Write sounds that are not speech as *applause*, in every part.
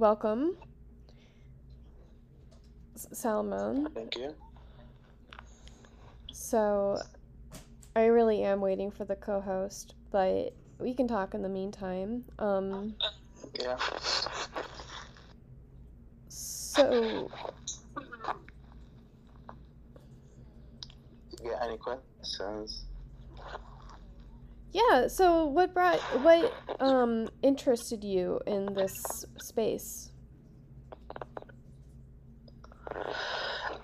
welcome, S- Salman. Thank you. So, I really am waiting for the co-host, but we can talk in the meantime. Um, Yeah. so Yeah. Any questions? Yeah, so what brought what um interested you in this space?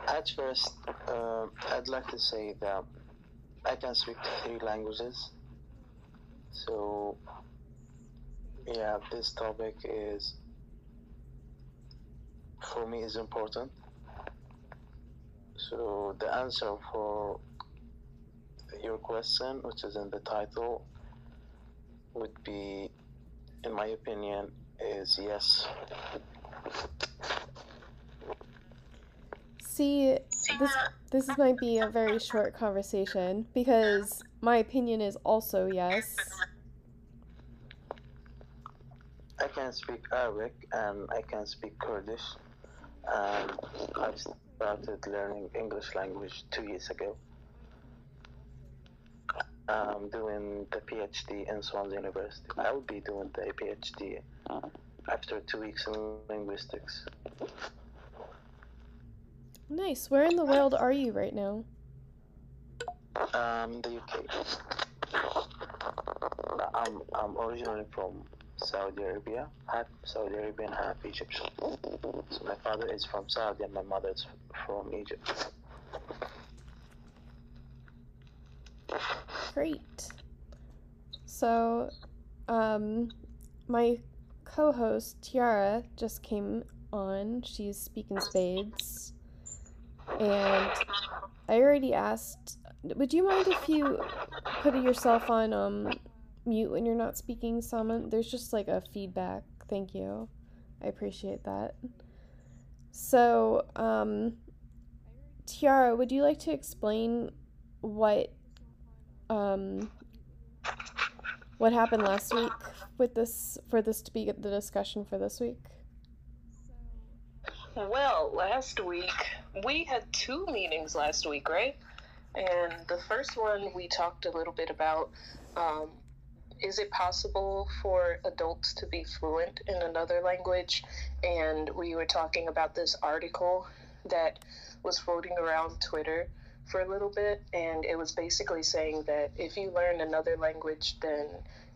At first, uh, I'd like to say that I can speak three languages. So, yeah, this topic is for me is important. So the answer for your question, which is in the title, would be, in my opinion, is yes. See, this this might be a very short conversation because my opinion is also yes. I can speak Arabic and I can speak Kurdish. And I've started learning English language two years ago. I'm doing the PhD in Swansea University. I will be doing the PhD after two weeks in linguistics. Nice. Where in the world are you right now? Um, the UK. I'm, I'm originally from Saudi Arabia, half Saudi Arabian, half Egyptian. So my father is from Saudi and my mother is from Egypt. Great. So, um, my co-host Tiara just came on. She's speaking spades, and I already asked. Would you mind if you put yourself on um mute when you're not speaking, Salman? There's just like a feedback. Thank you. I appreciate that. So, um, Tiara, would you like to explain what um what happened last week with this for this to be the discussion for this week? Well, last week we had two meetings last week, right? And the first one we talked a little bit about um, is it possible for adults to be fluent in another language? And we were talking about this article that was floating around Twitter for a little bit, and it was basically saying that if you learn another language, then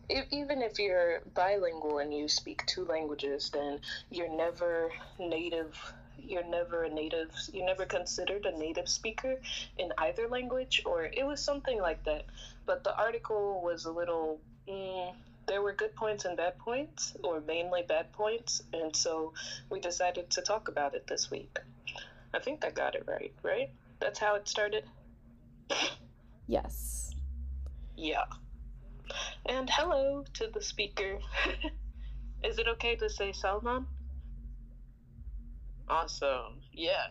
if, even if you're bilingual and you speak two languages, then you're never native. You're never a native. You're never considered a native speaker in either language, or it was something like that. But the article was a little. Mm, there were good points and bad points, or mainly bad points, and so we decided to talk about it this week. I think I got it right, right? That's how it started? Yes. Yeah. And hello to the speaker. *laughs* Is it okay to say Salman? Awesome. Yeah.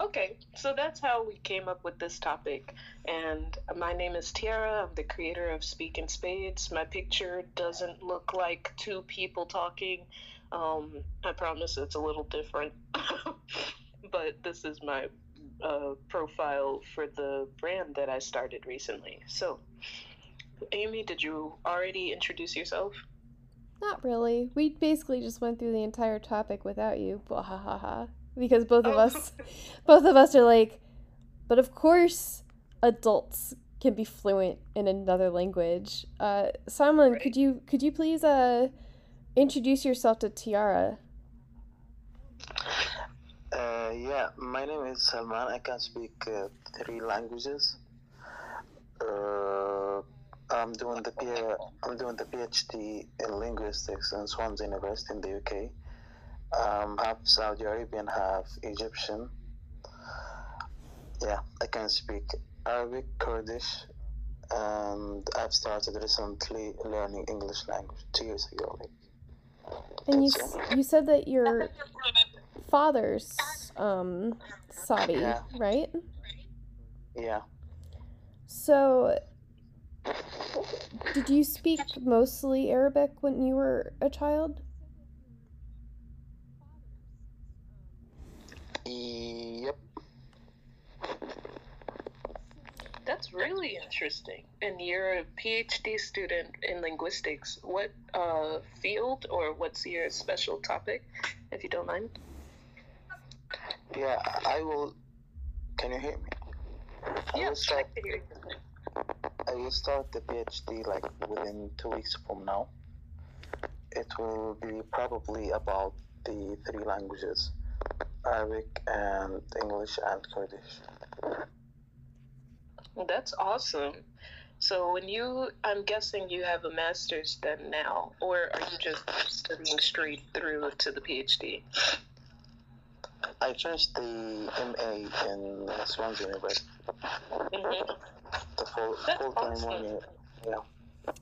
Okay, so that's how we came up with this topic. And my name is Tiara. I'm the creator of Speak in Spades. My picture doesn't look like two people talking. Um, I promise it's a little different. *laughs* but this is my uh, profile for the brand that I started recently. So, Amy, did you already introduce yourself? Not really. We basically just went through the entire topic without you. Because both of Oh. us *laughs* both of us are like, but of course adults can be fluent in another language. Uh Simon, could you could you please uh introduce yourself to Tiara? *laughs* Uh, yeah, my name is Salman. I can speak uh, three languages. Uh, I'm doing the P- I'm doing the PhD in linguistics in Swansea University in the UK. Um, half Saudi Arabian, half Egyptian. Yeah, I can speak Arabic, Kurdish, and I've started recently learning English language two years ago. Like, And you you said that your father's um, Saudi, yeah. right? Yeah. So, did you speak mostly Arabic when you were a child? Yep. That's really interesting. And you're a PhD student in linguistics. What uh, field or what's your special topic, if you don't mind? Yeah, I will. Can you hear me? I Yeah, will start. I can hear you. I will start the PhD like within two weeks from now. It will be probably about the three languages Arabic and English and Kurdish. That's awesome. So when you, I'm guessing you have a master's then now, or are you just studying straight through to the PhD? I finished the MA in Swansea University, hmm the full, full time awesome. one year. Yeah.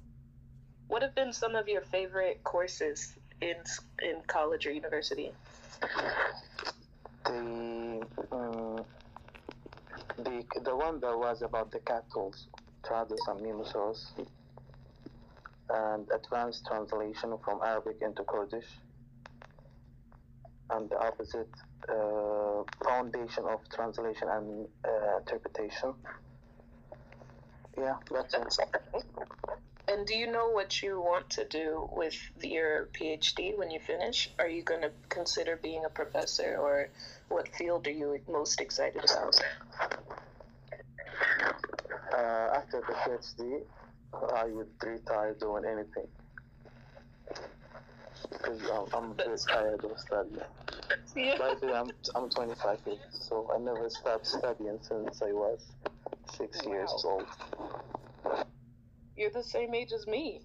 What have been some of your favorite courses in in college or university? The, um, the, the one that was about the CAT tools, Trados and Memsource, and advanced translation from Arabic into Kurdish, and the opposite, uh, foundation of translation and uh, interpretation. Yeah, that's it. And do you know what you want to do with your PhD when you finish? Are you going to consider being a professor, or what field are you most excited about? Uh, after the PhD, I would retire doing anything. Because I'm, I'm bit tired of studying. Yeah. By the way, I'm, I'm 25 years, so I never stopped studying since I was six years old. You're the same age as me.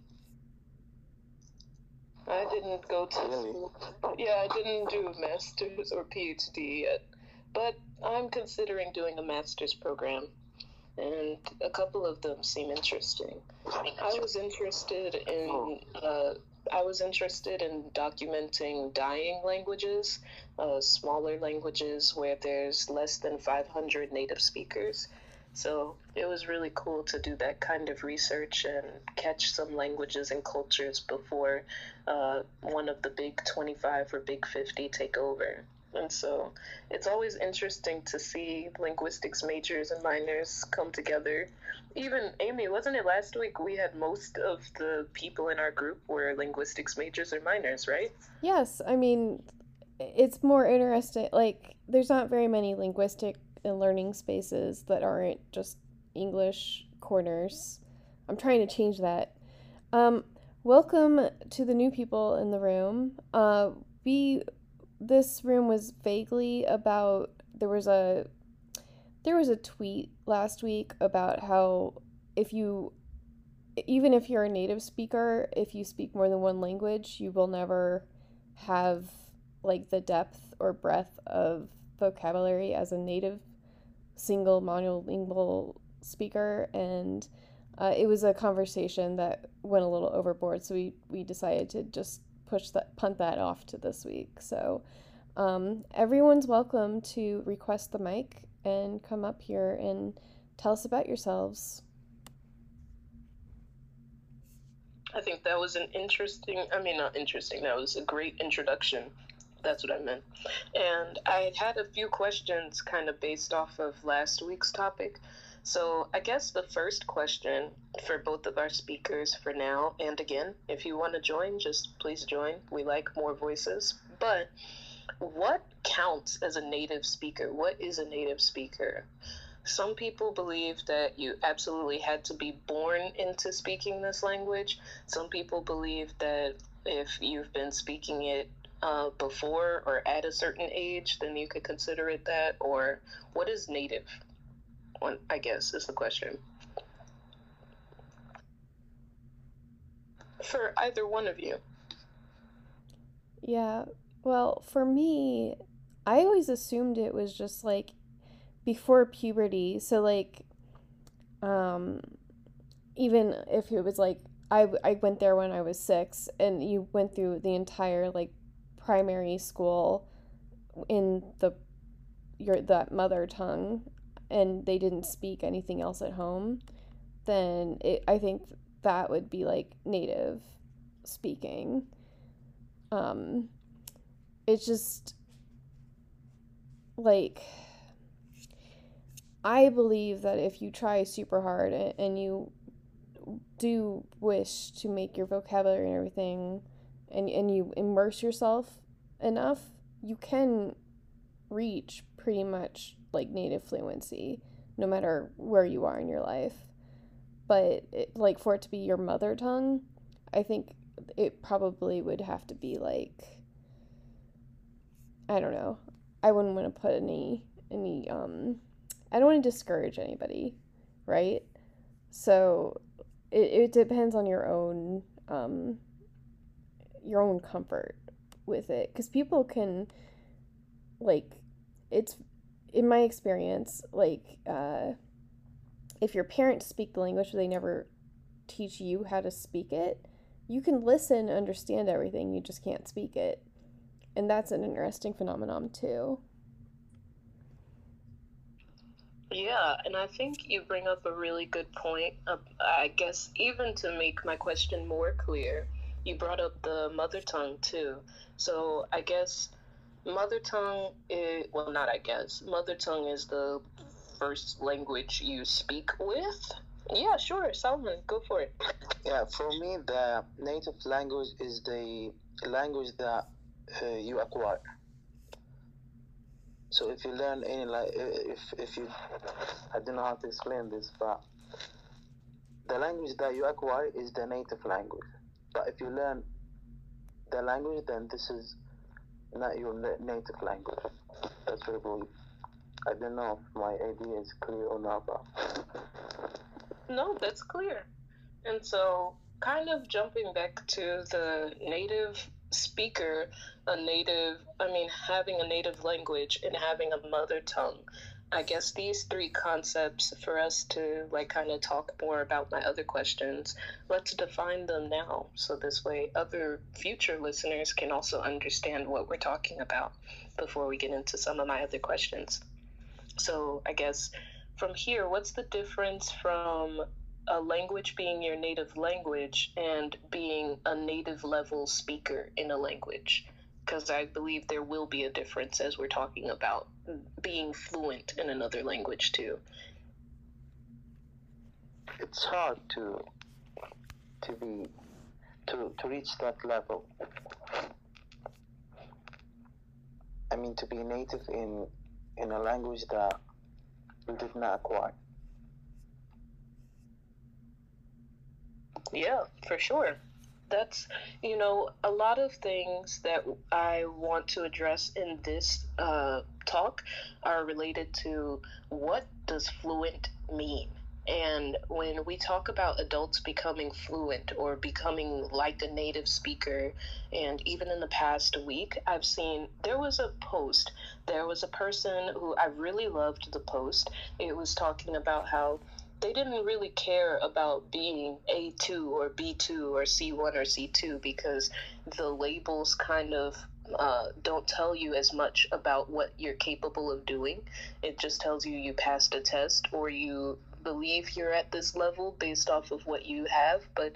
I didn't go to Really? school. Yeah, I didn't do a master's or PhD yet, but I'm considering doing a master's program, and a couple of them seem interesting. I was interested in uh, I was interested in documenting dying languages, uh, smaller languages where there's less than 500 native speakers. So it was really cool to do that kind of research and catch some languages and cultures before uh, one of the big 25 or big 50 take over. And so it's always interesting to see linguistics majors and minors come together. Even Amy, wasn't it last week we had most of the people in our group were linguistics majors or minors, right? Yes, I mean, it's more interesting. Like, there's not very many linguistic learning spaces that aren't just English corners. I'm trying to change that. Um, welcome to the new people in the room. Uh, we this room was vaguely about there was a there was a tweet last week about how if you even if you're a native speaker, if you speak more than one language, you will never have like the depth or breadth of vocabulary as a native single monolingual speaker. And uh, it was a conversation that went a little overboard so we, we decided to just push that punt that off to this week so um, everyone's welcome to request the mic and come up here and tell us about yourselves I think that was an interesting, I mean, not interesting, that was a great introduction. That's what I meant. And I had a few questions kind of based off of last week's topic. So I guess the first question for both of our speakers for now, and again, if you want to join, just please join. We like more voices. But what counts as a native speaker? What is a native speaker? Some people believe that you absolutely had to be born into speaking this language. Some people believe that if you've been speaking it uh, before or at a certain age, then you could consider it that. Or what is native? One, I guess, is the question. For either one of you. Yeah, well, for me, I always assumed it was just like before puberty. So like um even if it was like I I went there when I was 6 and you went through the entire like primary school in the your that mother tongue and they didn't speak anything else at home, then it, I think that would be like native speaking. Um, it's just like I believe that if you try super hard and, and you do wish to make your vocabulary and everything and, and you immerse yourself enough, you can reach pretty much like native fluency no matter where you are in your life. But it, like for it to be your mother tongue, I think it probably would have to be like I don't know. I wouldn't want to put any any um I don't want to discourage anybody, right? So it, it depends on your own um your own comfort with it because people can like it's in my experience like uh if your parents speak the language they never teach you how to speak it you can listen understand everything you just can't speak it. And that's an interesting phenomenon too. Yeah and i think you bring up a really good point uh, i guess even to make my question more clear you brought up the mother tongue too. So i guess mother tongue is well not i guess mother tongue is the first language you speak with yeah sure salman go for it *laughs* Yeah, for me, the native language is the language that uh, you acquire. So if you learn any like if if you I don't know how to explain this, but the language that you acquire is the native language. But if you learn the language, then this is not your native language. That's believe. I don't know if my idea is clear or not, but No, that's clear. And so, kind of jumping back to the native speaker, a native, I mean, having a native language and having a mother tongue. I guess these three concepts for us to like kind of talk more about my other questions, let's define them now. So this way, other future listeners can also understand what we're talking about before we get into some of my other questions. So I guess from here, what's the difference from a language being your native language and being a native level speaker in a language? Because I believe there will be a difference as we're talking about being fluent in another language too. it's hard to to be to to reach that level. I mean, to be native in in a language that you did not acquire. Yeah, for sure. That's, you know, a lot of things that I want to address in this uh, talk are related to what does fluent mean? And when we talk about adults becoming fluent or becoming like a native speaker, and even in the past week, I've seen there was a post. There was a person who I really loved the post. It was talking about how they didn't really care about being A2 or B2 or C1 or C2 because the labels kind of uh, don't tell you as much about what you're capable of doing. It just tells you you passed a test or you believe you're at this level based off of what you have. But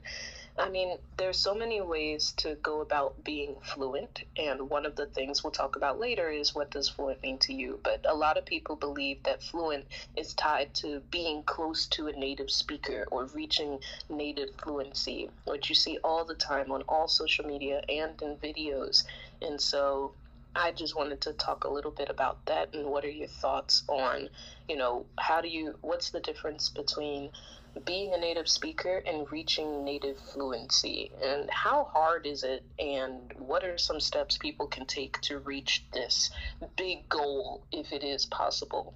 I mean, there's so many ways to go about being fluent, and one of the things we'll talk about later is what does fluent mean to you. But a lot of people believe that fluent is tied to being close to a native speaker or reaching native fluency, which you see all the time on all social media and in videos. And so I just wanted to talk a little bit about that and what are your thoughts on, you know, how do you, what's the difference between being a native speaker and reaching native fluency and how hard is it and what are some steps people can take to reach this big goal if it is possible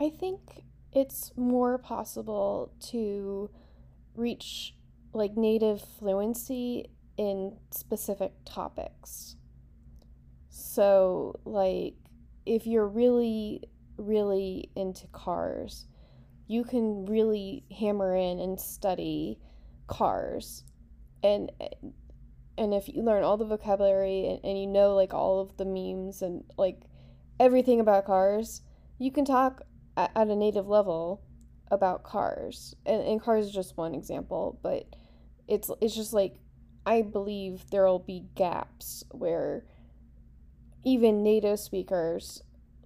I think it's more possible to reach like native fluency in specific topics. So, like, if you're really, really into cars, you can really hammer in and study cars. And and if you learn all the vocabulary and, and you know like all of the memes and like everything about cars, you can talk at, at a native level about cars. And, and cars is just one example, but it's it's just like I believe there'll be gaps where even native speakers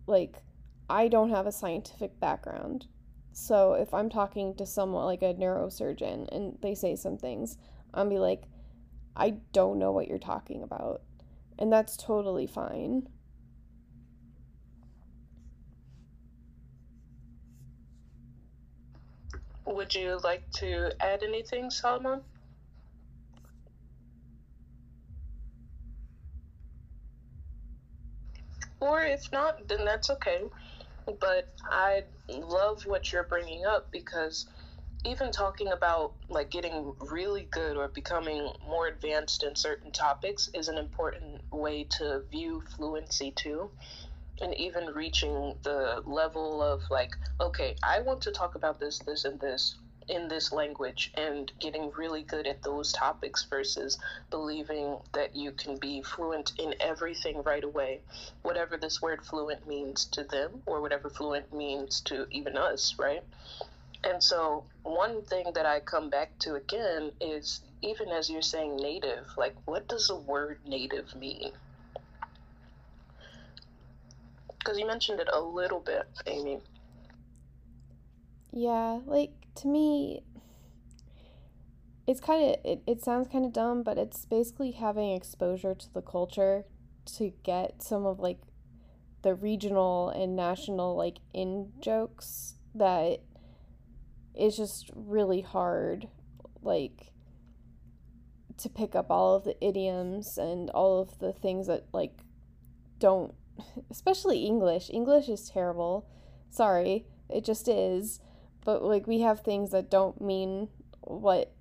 like I don't have a scientific background. So if I'm talking to someone like a neurosurgeon and they say some things, I'll be like, I don't know what you're talking about. And that's totally fine. Would you like to add anything, Salman? Or if not, then that's okay. But I love what you're bringing up because even talking about like getting really good or becoming more advanced in certain topics is an important way to view fluency too and even reaching the level of like okay i want to talk about this this and this in this language and getting really good at those topics versus believing that you can be fluent in everything right away, whatever this word fluent means to them or whatever fluent means to even us, right? And so, one thing that I come back to again is even as you're saying native, like, what does the word native mean? Because you mentioned it a little bit, Amy. Yeah, like to me, it's kind of it, it sounds kind of dumb, but it's basically having exposure to the culture to get some of like the regional and national like in jokes that is just really hard like to pick up all of the idioms and all of the things that like don't *laughs* especially English. English is terrible. Sorry, it just is but like we have things that don't mean what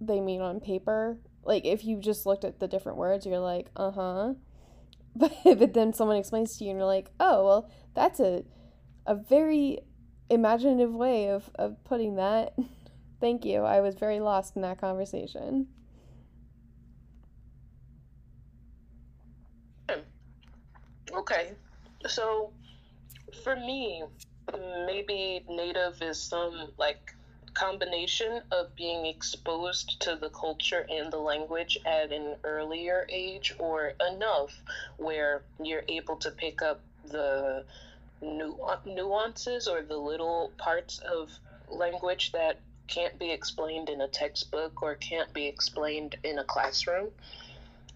they mean on paper. Like if you just looked at the different words, you're like, uh huh. *laughs* But but then someone explains to you, and you're like, oh well, that's a a very imaginative way of of putting that. *laughs* Thank you. I was very lost in that conversation. Okay. So for me, maybe native is some like combination of being exposed to the culture and the language at an earlier age or enough where you're able to pick up the nu- nuances or the little parts of language that can't be explained in a textbook or can't be explained in a classroom.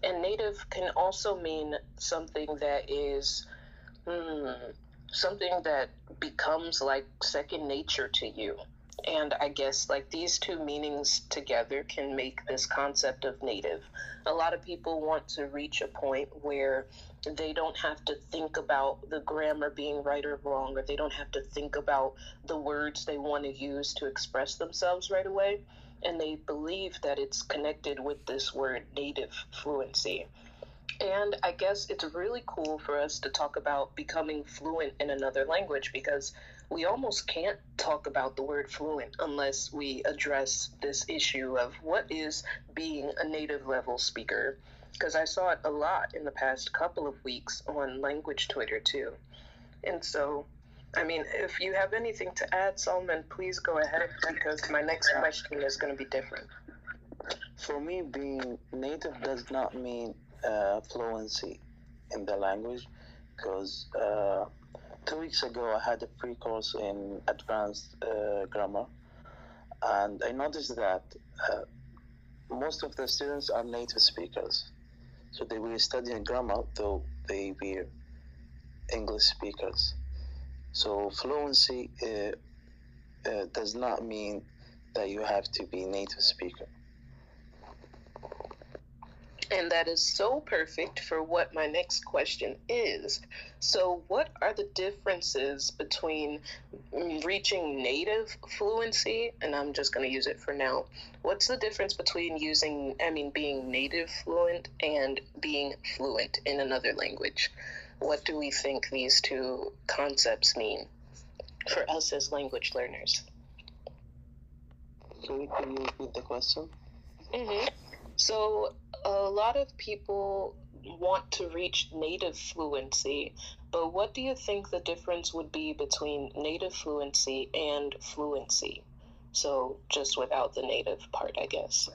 And native can also mean something that is hmm, something that becomes like second nature to you. And I guess like these two meanings together can make this concept of native. A lot of people want to reach a point where they don't have to think about the grammar being right or wrong, or they don't have to think about the words they want to use to express themselves right away. And they believe that it's connected with this word native fluency. And I guess it's really cool for us to talk about becoming fluent in another language because we almost can't talk about the word fluent unless we address this issue of what is being a native level speaker. Because I saw it a lot in the past couple of weeks on language Twitter too. And so, I mean, if you have anything to add, Solomon, please go ahead because my next question is going to be different. For me, being native does not mean uh, fluency in the language because uh, two weeks ago I had a pre course in advanced uh, grammar, and I noticed that uh, most of the students are native speakers. So they were studying grammar, though they were English speakers. So fluency uh, uh, does not mean that you have to be native speaker. And that is so perfect for what my next question is. So, what are the differences between reaching native fluency, and I'm just going to use it for now? What's the difference between using, I mean, being native fluent and being fluent in another language? What do we think these two concepts mean for us as language learners? Can you, can you repeat the question? Mm-hmm. So, a lot of people want to reach native fluency, but what do you think the difference would be between native fluency and fluency? So, just without the native part, I guess.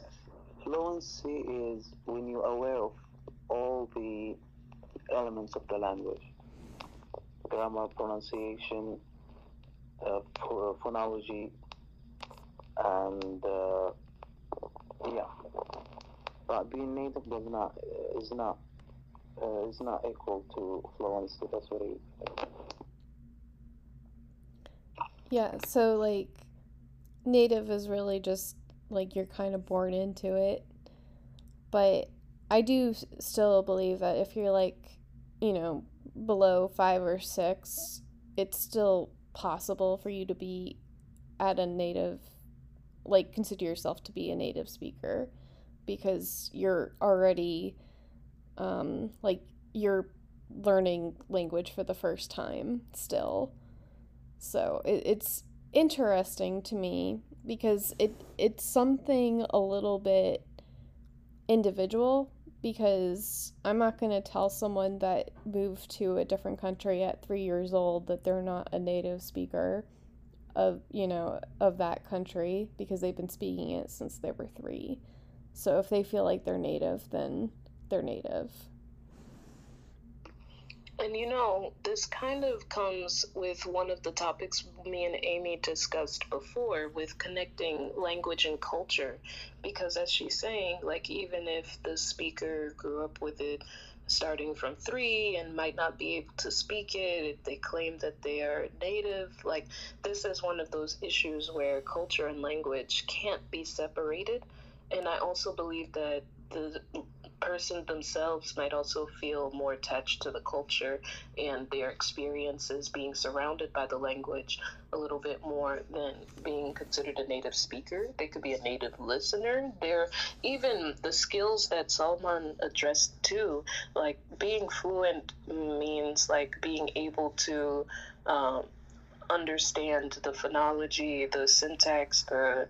Fluency is when you're aware of all the elements of the language. grammar, pronunciation, uh, phonology, and uh, yeah. But being native does not is not uh, is not equal to fluency. That's what he. Yeah. So like, native is really just like you're kind of born into it, but I do still believe that if you're like, you know, below five or six, it's still possible for you to be at a native, like, consider yourself to be a native speaker because you're already, um, like, you're learning language for the first time still. So it, it's interesting to me because it it's something a little bit individual because I'm not going to tell someone that moved to a different country at 3 years old that they're not a native speaker of, you know, of that country because they've been speaking it since they were 3. So if they feel like they're native, then they're native. And you know, this kind of comes with one of the topics me and Amy discussed before with connecting language and culture. Because as she's saying, like, even if the speaker grew up with it starting from three and might not be able to speak it, if they claim that they are native, like, this is one of those issues where culture and language can't be separated. And I also believe that the person themselves might also feel more attached to the culture and their experiences being surrounded by the language a little bit more than being considered a native speaker. They could be a native listener. They're even the skills that Salman addressed too, like being fluent means like being able to um, understand the phonology, the syntax, the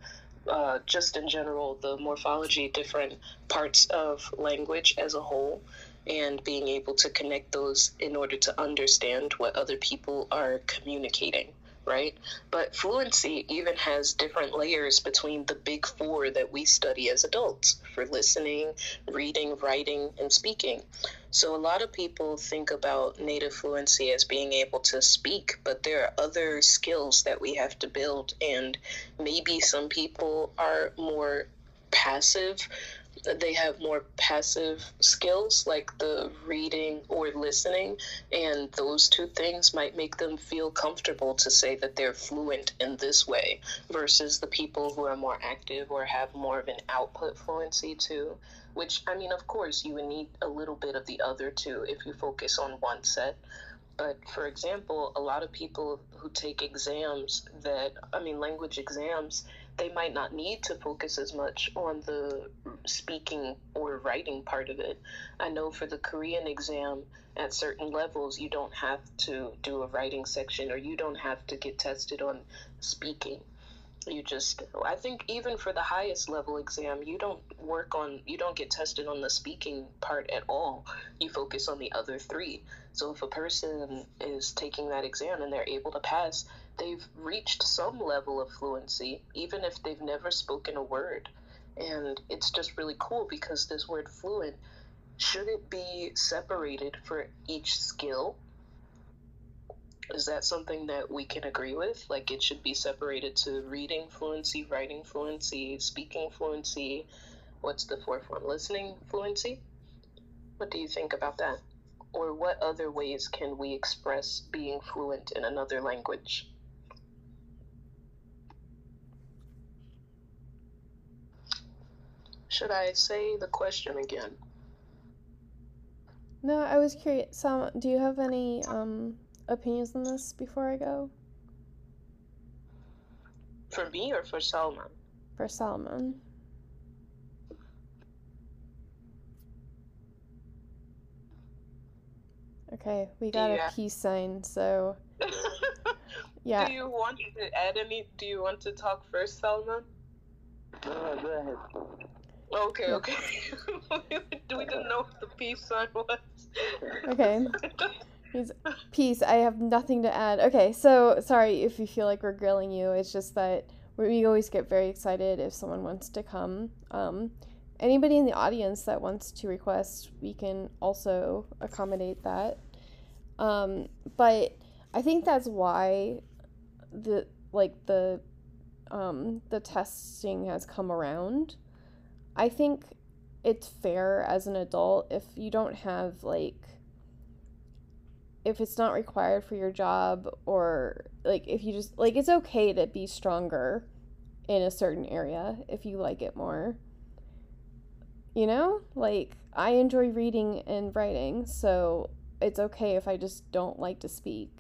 uh, just in general, the morphology, different parts of language as a whole, and being able to connect those in order to understand what other people are communicating right? But fluency even has different layers between the big four that we study as adults for listening, reading, writing, and speaking. So a lot of people think about native fluency as being able to speak, but there are other skills that we have to build, and maybe some people are more passive they have more passive skills like the reading or listening and those two things might make them feel comfortable to say that they're fluent in this way versus the people who are more active or have more of an output fluency too which i mean of course you would need a little bit of the other two if you focus on one set. But for example a lot of people who take exams that i mean language exams they might not need to focus as much on the speaking or writing part of it. I know for the Korean exam, at certain levels, you don't have to do a writing section or you don't have to get tested on speaking. You just, I think even for the highest level exam, you don't work on, you don't get tested on the speaking part at all. You focus on the other three. So if a person is taking that exam and they're able to pass, they've reached some level of fluency, even if they've never spoken a word. And it's just really cool because this word fluent shouldn't be separated for each skill. Is that something that we can agree with? Like it should be separated to reading fluency, writing fluency, speaking fluency. What's the fourth one? Listening fluency? What do you think about that? Or what other ways can we express being fluent in another language? Should I say the question again? No, I was curious. Sam, do you have any um, opinions on this before I go? For me or for Salman? For Salman. Okay, we got a peace sign, so *laughs* yeah. Do you want to add any? Do you want to talk first, Salman? No, go ahead. Okay, okay. *laughs* we didn't know what the peace sign was. okay. He's, peace. I have nothing to add. Okay, so sorry if you feel like we're grilling you. It's just that we always get very excited if someone wants to come. Um, anybody in the audience that wants to request, we can also accommodate that. Um, but I think that's why the like the um the testing has come around. I think it's fair as an adult if you don't have like if it's not required for your job or like if you just like it's okay to be stronger in a certain area if you like it more. You know? Like I enjoy reading and writing, so it's okay if I just don't like to speak.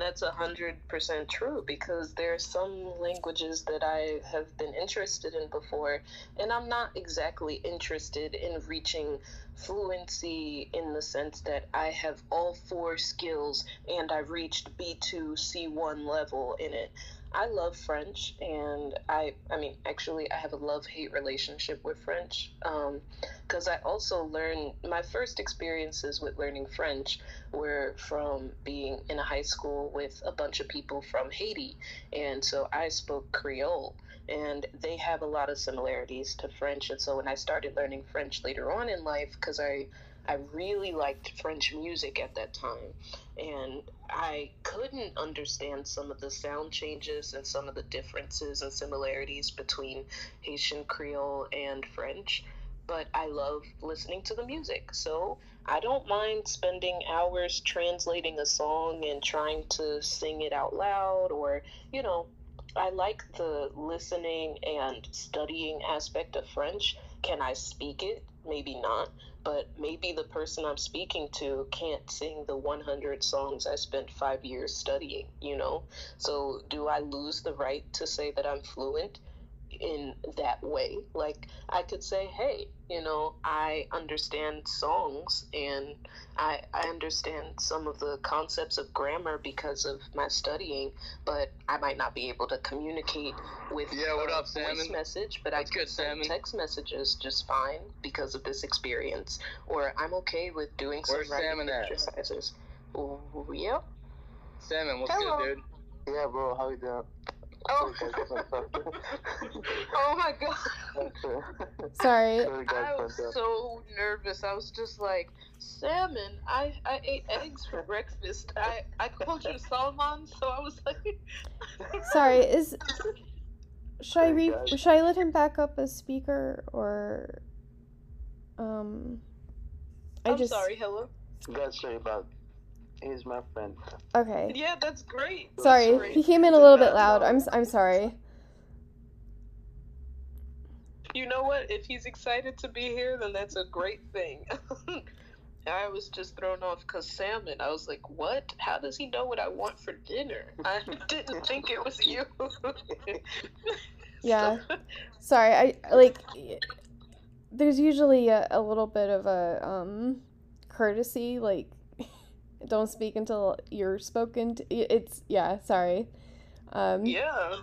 That's a hundred percent true because there are some languages that I have been interested in before, and I'm not exactly interested in reaching fluency in the sense that I have all four skills and I've reached B2, C1 level in it. I love French, and I, I mean, actually, I have a love hate relationship with French because um, I also learned my first experiences with learning French were from being in a high school with a bunch of people from Haiti, and so I spoke Creole and they have a lot of similarities to French. And so when I started learning French later on in life, because I I really liked French music at that time, and I couldn't understand some of the sound changes and some of the differences and similarities between Haitian Creole and French. But I love listening to the music, so I don't mind spending hours translating a song and trying to sing it out loud or, you know, I like the listening and studying aspect of French. Can I speak it? Maybe not, but maybe the person I'm speaking to can't sing the 100 songs I spent five years studying, you know? So, do I lose the right to say that I'm fluent? In that way. Like I could say, hey, you know, I understand songs and I I understand some of the concepts of grammar because of my studying, but I might not be able to communicate with yeah, what up, voice message, but That's I can send text messages just fine because of this experience. Or I'm okay with doing some Where's writing Salmon at? exercises. Ooh, yep. Salmon, what's Hello. good, dude? Yeah, bro, how you doing? Oh, *laughs* oh my god. Sorry. Sorry, I was so nervous. I was just like, salmon. I, I ate eggs for breakfast. I, I called you Salmon, so I was like, *laughs* Sorry, is should I re should I let him back up as speaker or um I I'm just sorry. Hello. Guys, sorry about. He's my friend. okay. Yeah, that's great. That's Sorry, great. he came in a little bit loud. I'm s- I'm sorry. You know what? If he's excited to be here, then that's a great thing. *laughs* I was just thrown off because salmon. I was like, what? How does he know what I want for dinner? I *laughs* didn't think it was you. *laughs* Yeah. Sorry, I like there's usually a, a little bit of a um courtesy like don't speak until you're spoken to. It's yeah, sorry. Um yeah.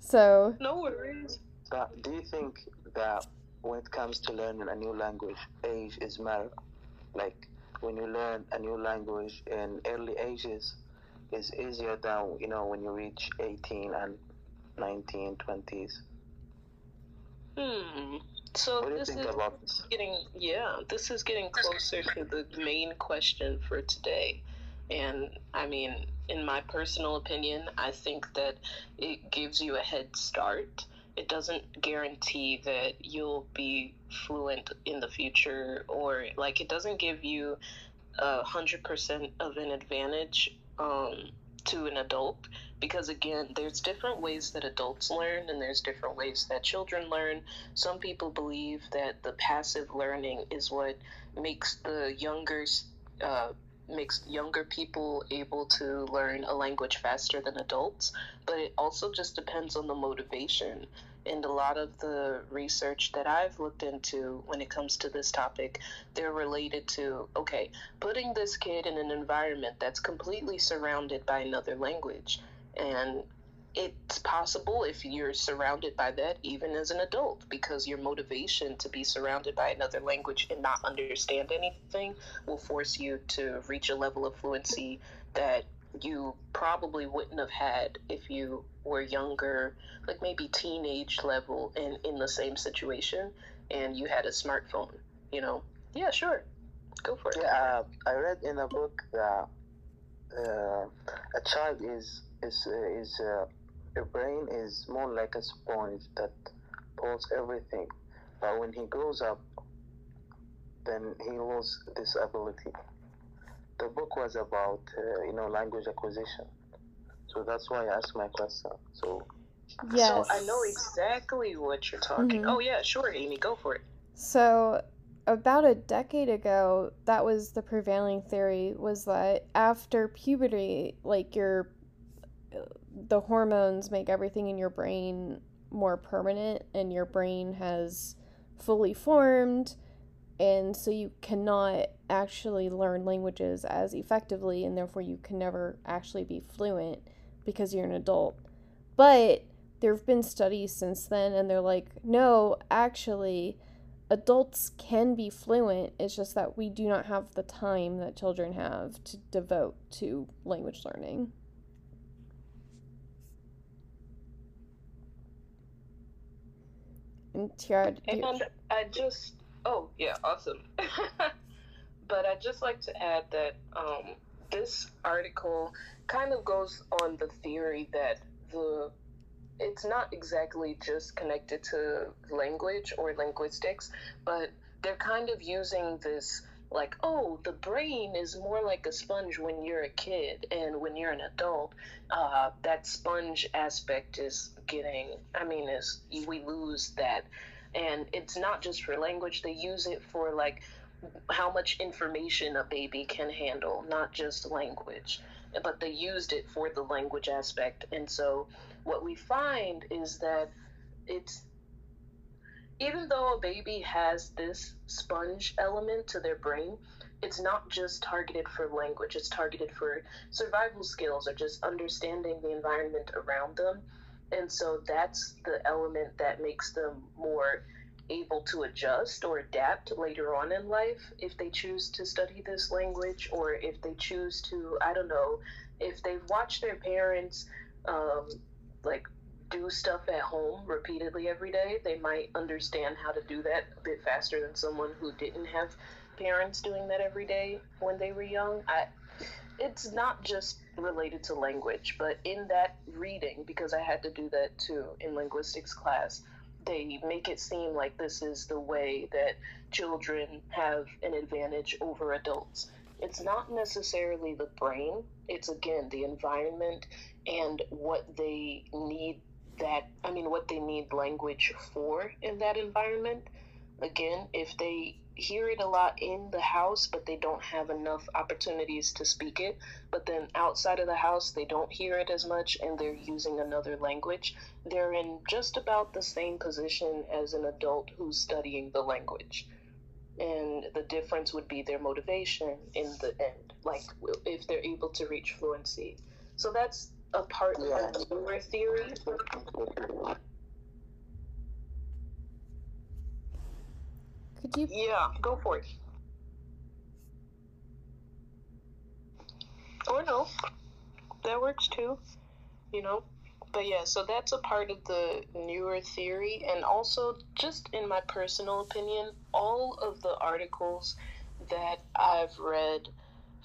so No worries. So, do you think that when it comes to learning a new language, age is matter? Like when you learn a new language in early ages, is easier than you know when you reach 18 and 19, 20s. Hmm. So What this is getting yeah, this is getting closer to the main question for today. And I mean, in my personal opinion, I think that it gives you a head start. It doesn't guarantee that you'll be fluent in the future or like it doesn't give you a hundred percent of an advantage um, to an adult because again there's different ways that adults learn and there's different ways that children learn. Some people believe that the passive learning is what makes the younger uh, makes younger people able to learn a language faster than adults but it also just depends on the motivation and a lot of the research that I've looked into when it comes to this topic, they're related to okay, putting this kid in an environment that's completely surrounded by another language. And it's possible if you're surrounded by that even as an adult because your motivation to be surrounded by another language and not understand anything will force you to reach a level of fluency that you probably wouldn't have had if you were younger like maybe teenage level and in the same situation and you had a smartphone you know yeah sure Go for it. Yeah, uh, I read in a book that uh, a child is is uh, is uh, brain is more like a sponge that pulls everything, but when he grows up, then he loses this ability. The book was about uh, you know language acquisition, so that's why I asked my question. So Yes. So I know exactly what you're talking. Mhm. Oh yeah, sure, Amy, go for it. So, about a decade ago, that was the prevailing theory was that after puberty, like your the hormones make everything in your brain more permanent and your brain has fully formed and so you cannot actually learn languages as effectively and therefore you can never actually be fluent because you're an adult. But there have been studies since then and they're like, no, actually adults can be fluent. It's just that we do not have the time that children have to devote to language learning. And Tiara, And I uh, just, oh yeah, awesome. *laughs* but I'd just like to add that um, this article kind of goes on the theory that the it's not exactly just connected to language or linguistics, but they're kind of using this like, oh, the brain is more like a sponge when you're a kid, and when you're an adult, uh, that sponge aspect is getting, I mean, is we lose that. And it's not just for language, they use it for like how much information a baby can handle, not just language. But they used it for the language aspect. And so what we find is that it's even though a baby has this sponge element to their brain, it's not just targeted for language, it's targeted for survival skills or just understanding the environment around them. And so that's the element that makes them more able to adjust or adapt later on in life if they choose to study this language or if they choose to, I don't know, if they've watched their parents um, like do stuff at home repeatedly every day, they might understand how to do that a bit faster than someone who didn't have parents doing that every day when they were young. I, it's not just related to language, but in that reading, because I had to do that too in linguistics class, they make it seem like this is the way that children have an advantage over adults. It's not necessarily the brain, it's again the environment and what they need that I mean what they need language for in that environment. Again, if they hear it a lot in the house but they don't have enough opportunities to speak it, but then outside of the house they don't hear it as much and they're using another language, they're in just about the same position as an adult who's studying the language. And the difference would be their motivation in the end, like if they're able to reach fluency. So that's a part Yeah. of newer theory. Could you Yeah, go for it. Or no, that works too. You know, but yeah, so that's a part of the newer theory, and also just in my personal opinion, all of the articles that I've read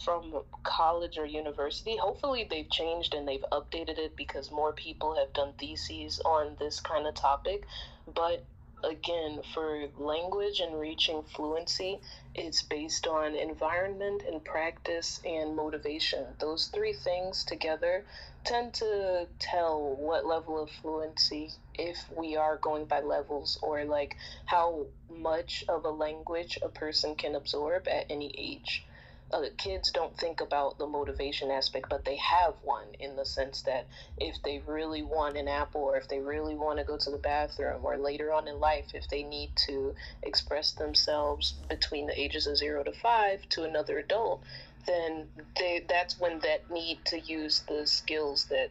from college or university. Hopefully, they've changed and they've updated it because more people have done theses on this kind of topic. But again, for language and reaching fluency, it's based on environment and practice and motivation. Those three things together tend to tell what level of fluency, if we are going by levels, or like how much of a language a person can absorb at any age uh, kids don't think about the motivation aspect, but they have one in the sense that if they really want an apple, or if they really want to go to the bathroom, or later on in life, if they need to express themselves between the ages of zero to five to another adult, then they, that's when that need to use the skills that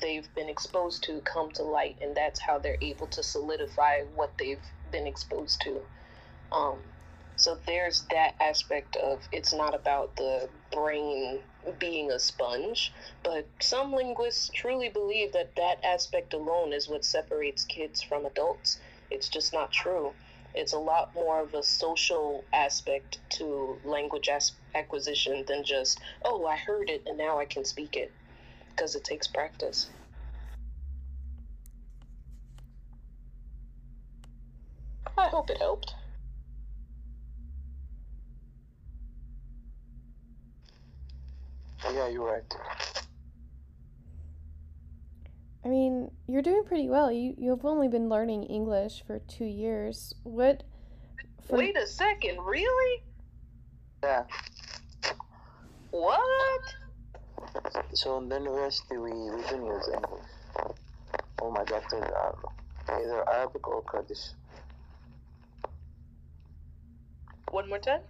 they've been exposed to come to light, and that's how they're able to solidify what they've been exposed to. Um, so there's that aspect of it's not about the brain being a sponge, but some linguists truly believe that that aspect alone is what separates kids from adults. It's just not true. It's a lot more of a social aspect to language as- acquisition than just, oh, I heard it and now I can speak it, because it takes practice. I hope it helped. Yeah, you're right. I mean, you're doing pretty well. You you've only been learning English for two years. What? For, Wait a second, really? Yeah. What? So in the university, we, we didn't use English. All my doctors are um, either Arabic or Kurdish. One more time?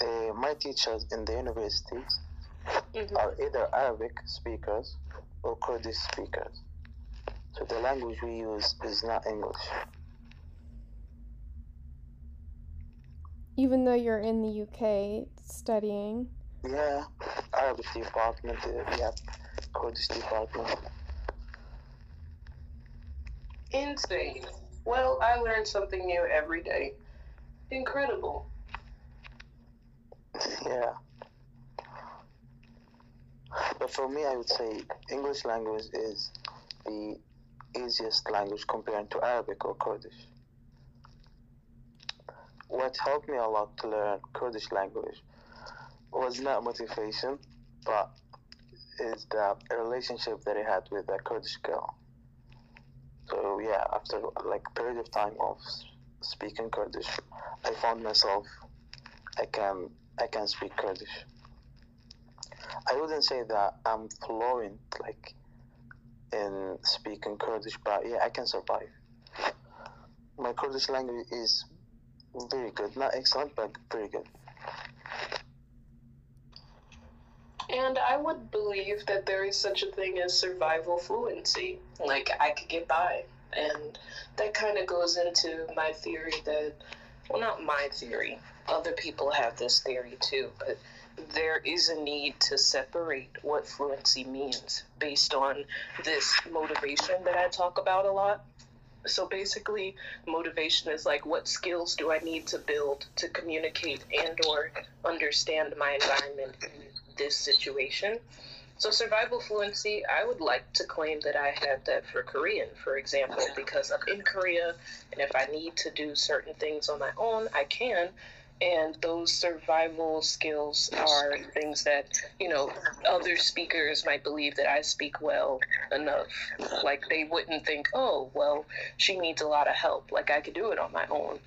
Uh, my teachers in the university hmm are either Arabic speakers or Kurdish speakers. So the language we use is not English. even though you're in the UK studying. Yeah, Arabic department, uh, we have Kurdish department. Insane. Well, I learn something new every day. Incredible. Yeah. But for me, I would say English language is the easiest language compared to Arabic or Kurdish. What helped me a lot to learn Kurdish language was not motivation, but is the relationship that I had with a Kurdish girl. So yeah, after like a period of time of speaking Kurdish, I found myself I can I can speak Kurdish. I wouldn't say that I'm fluent like in speaking Kurdish, but yeah, I can survive. My Kurdish language is very good, not excellent, but very good. And I would believe that there is such a thing as survival fluency. Like, I could get by. And that kind of goes into my theory that, well, not my theory, other people have this theory too, but there is a need to separate what fluency means based on this motivation that I talk about a lot. So basically, motivation is like what skills do I need to build to communicate and or understand my environment in this situation. So survival fluency, I would like to claim that I have that for Korean, for example, because I'm in Korea and if I need to do certain things on my own, I can. And those survival skills are things that, you know, other speakers might believe that I speak well enough. Like they wouldn't think, oh, well, she needs a lot of help. Like I could do it on my own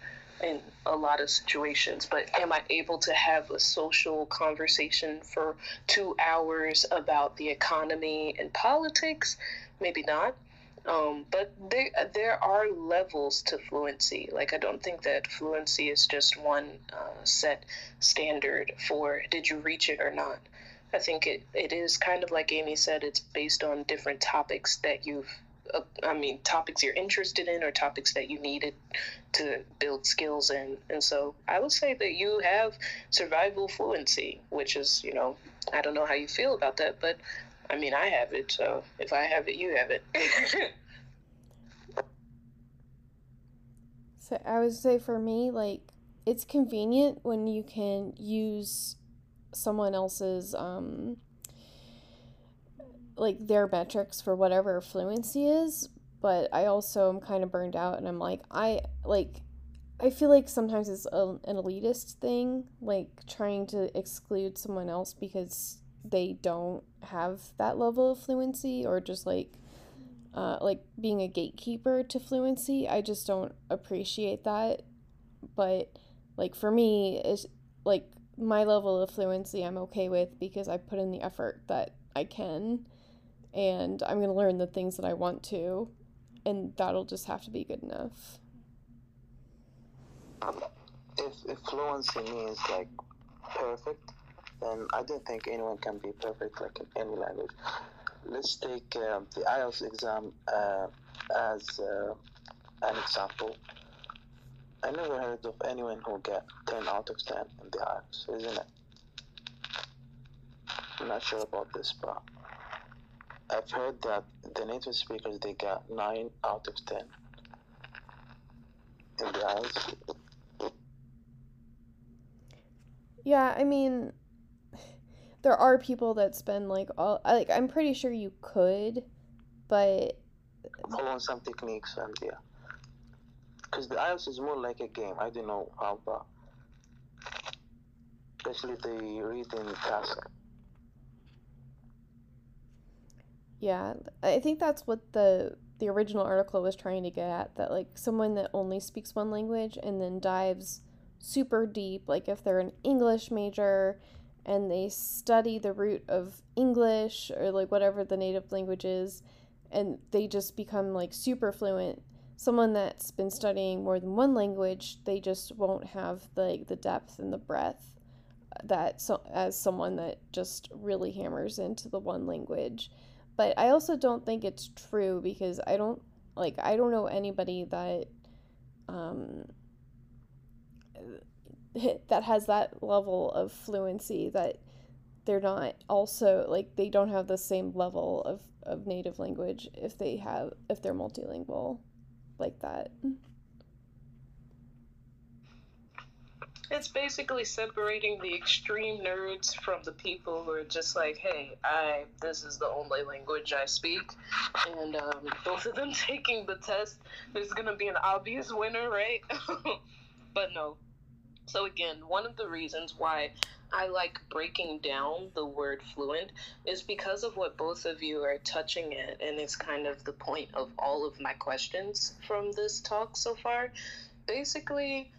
in a lot of situations. But am I able to have a social conversation for two hours about the economy and politics? Maybe not. Um, but there, there are levels to fluency. Like, I don't think that fluency is just one uh, set standard for did you reach it or not. I think it, it is kind of like Amy said, it's based on different topics that you've, uh, I mean, topics you're interested in or topics that you needed to build skills in. And so I would say that you have survival fluency, which is, you know, I don't know how you feel about that, but I mean, I have it, so if I have it, you have it. *laughs* So I would say for me, like it's convenient when you can use someone else's um like their metrics for whatever fluency is, but I also am kind of burned out and I'm like I like I feel like sometimes it's a, an elitist thing, like trying to exclude someone else because they don't have that level of fluency or just like uh, like being a gatekeeper to fluency. I just don't appreciate that. But like for me, is like my level of fluency I'm okay with because I put in the effort that I can, and I'm gonna learn the things that I want to, and that'll just have to be good enough. If, if fluency means like perfect, then I don't think anyone can be perfect like in any language. Let's take uh, the IELTS exam uh, as uh, an example. I never heard of anyone who got 10 out of 10 in the IELTS, isn't it? I'm not sure about this, but I've heard that the native speakers they got 9 out of 10. in the IELTS. Yeah, I mean, there are people that spend like all like I'm pretty sure you could, but Following some techniques and yeah. Because the IELTS is more like a game. I don't know how, but especially the reading task. yeah, I think that's what the the original article was trying to get at that like someone that only speaks one language and then dives super deep like if they're an English major and they study the root of English or like whatever the native language is and they just become like super fluent. Someone that's been studying more than one language they just won't have like the depth and the breadth that so as someone that just really hammers into the one language. But i also don't think it's true because i don't like i don't know anybody that um *laughs* that has that level of fluency that they're not also like they don't have the same level of, of native language if they have if they're multilingual like that It's basically separating the extreme nerds from the people who are just like, hey, I this is the only language I speak, and um, *laughs* both of them *laughs* taking the test. There's gonna be an obvious winner, right? but no. So again, one of the reasons why I like breaking down the word fluent is because of what both of you are touching at, and it's kind of the point of all of my questions from this talk so far. Basically,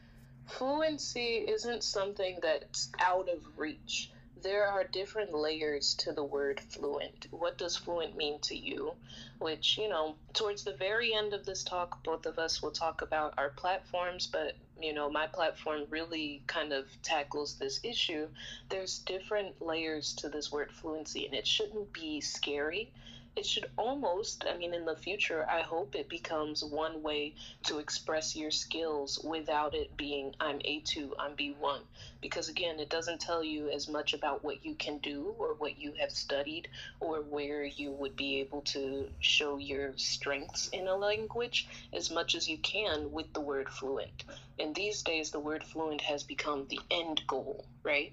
fluency isn't something that's out of reach. There are different layers to the word fluent. What does fluent mean to you? Which, you know, towards the very end of this talk, both of us will talk about our platforms, but, you know, my platform really kind of tackles this issue. There's different layers to this word fluency, and it shouldn't be scary it should almost, I mean, in the future, I hope it becomes one way to express your skills without it being I'm A2, I'm B1. Because again, it doesn't tell you as much about what you can do or what you have studied or where you would be able to show your strengths in a language as much as you can with the word fluent. And these days, the word fluent has become the end goal, right?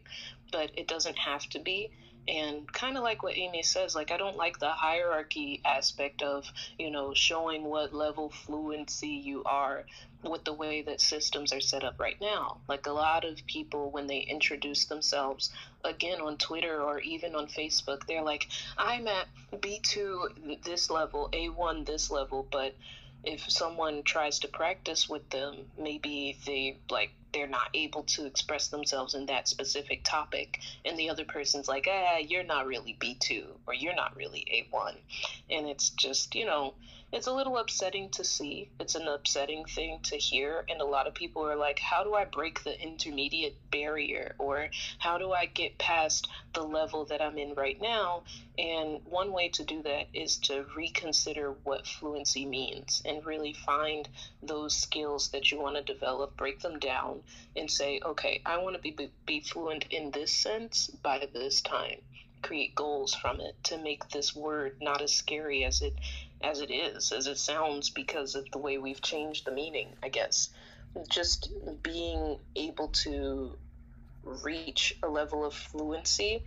But it doesn't have to be and kind of like what Amy says, like I don't like the hierarchy aspect of, you know, showing what level fluency you are with the way that systems are set up right now. Like a lot of people when they introduce themselves again on Twitter or even on Facebook, they're like, "I'm at B2 this level, A1 this level," but if someone tries to practice with them, maybe they like they're not able to express themselves in that specific topic and the other person's like, "Ah, you're not really B2 or you're not really A1." And it's just, you know, it's a little upsetting to see. It's an upsetting thing to hear. And a lot of people are like, how do I break the intermediate barrier? Or how do I get past the level that I'm in right now? And one way to do that is to reconsider what fluency means and really find those skills that you want to develop, break them down, and say, okay, I want to be, be fluent in this sense by this time create goals from it to make this word not as scary as it as it is, as it sounds, because of the way we've changed the meaning, I guess. Just being able to reach a level of fluency,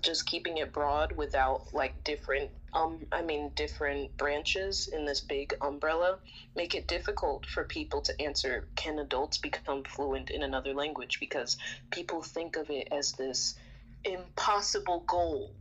just keeping it broad without like different um I mean different branches in this big umbrella make it difficult for people to answer can adults become fluent in another language because people think of it as this impossible goal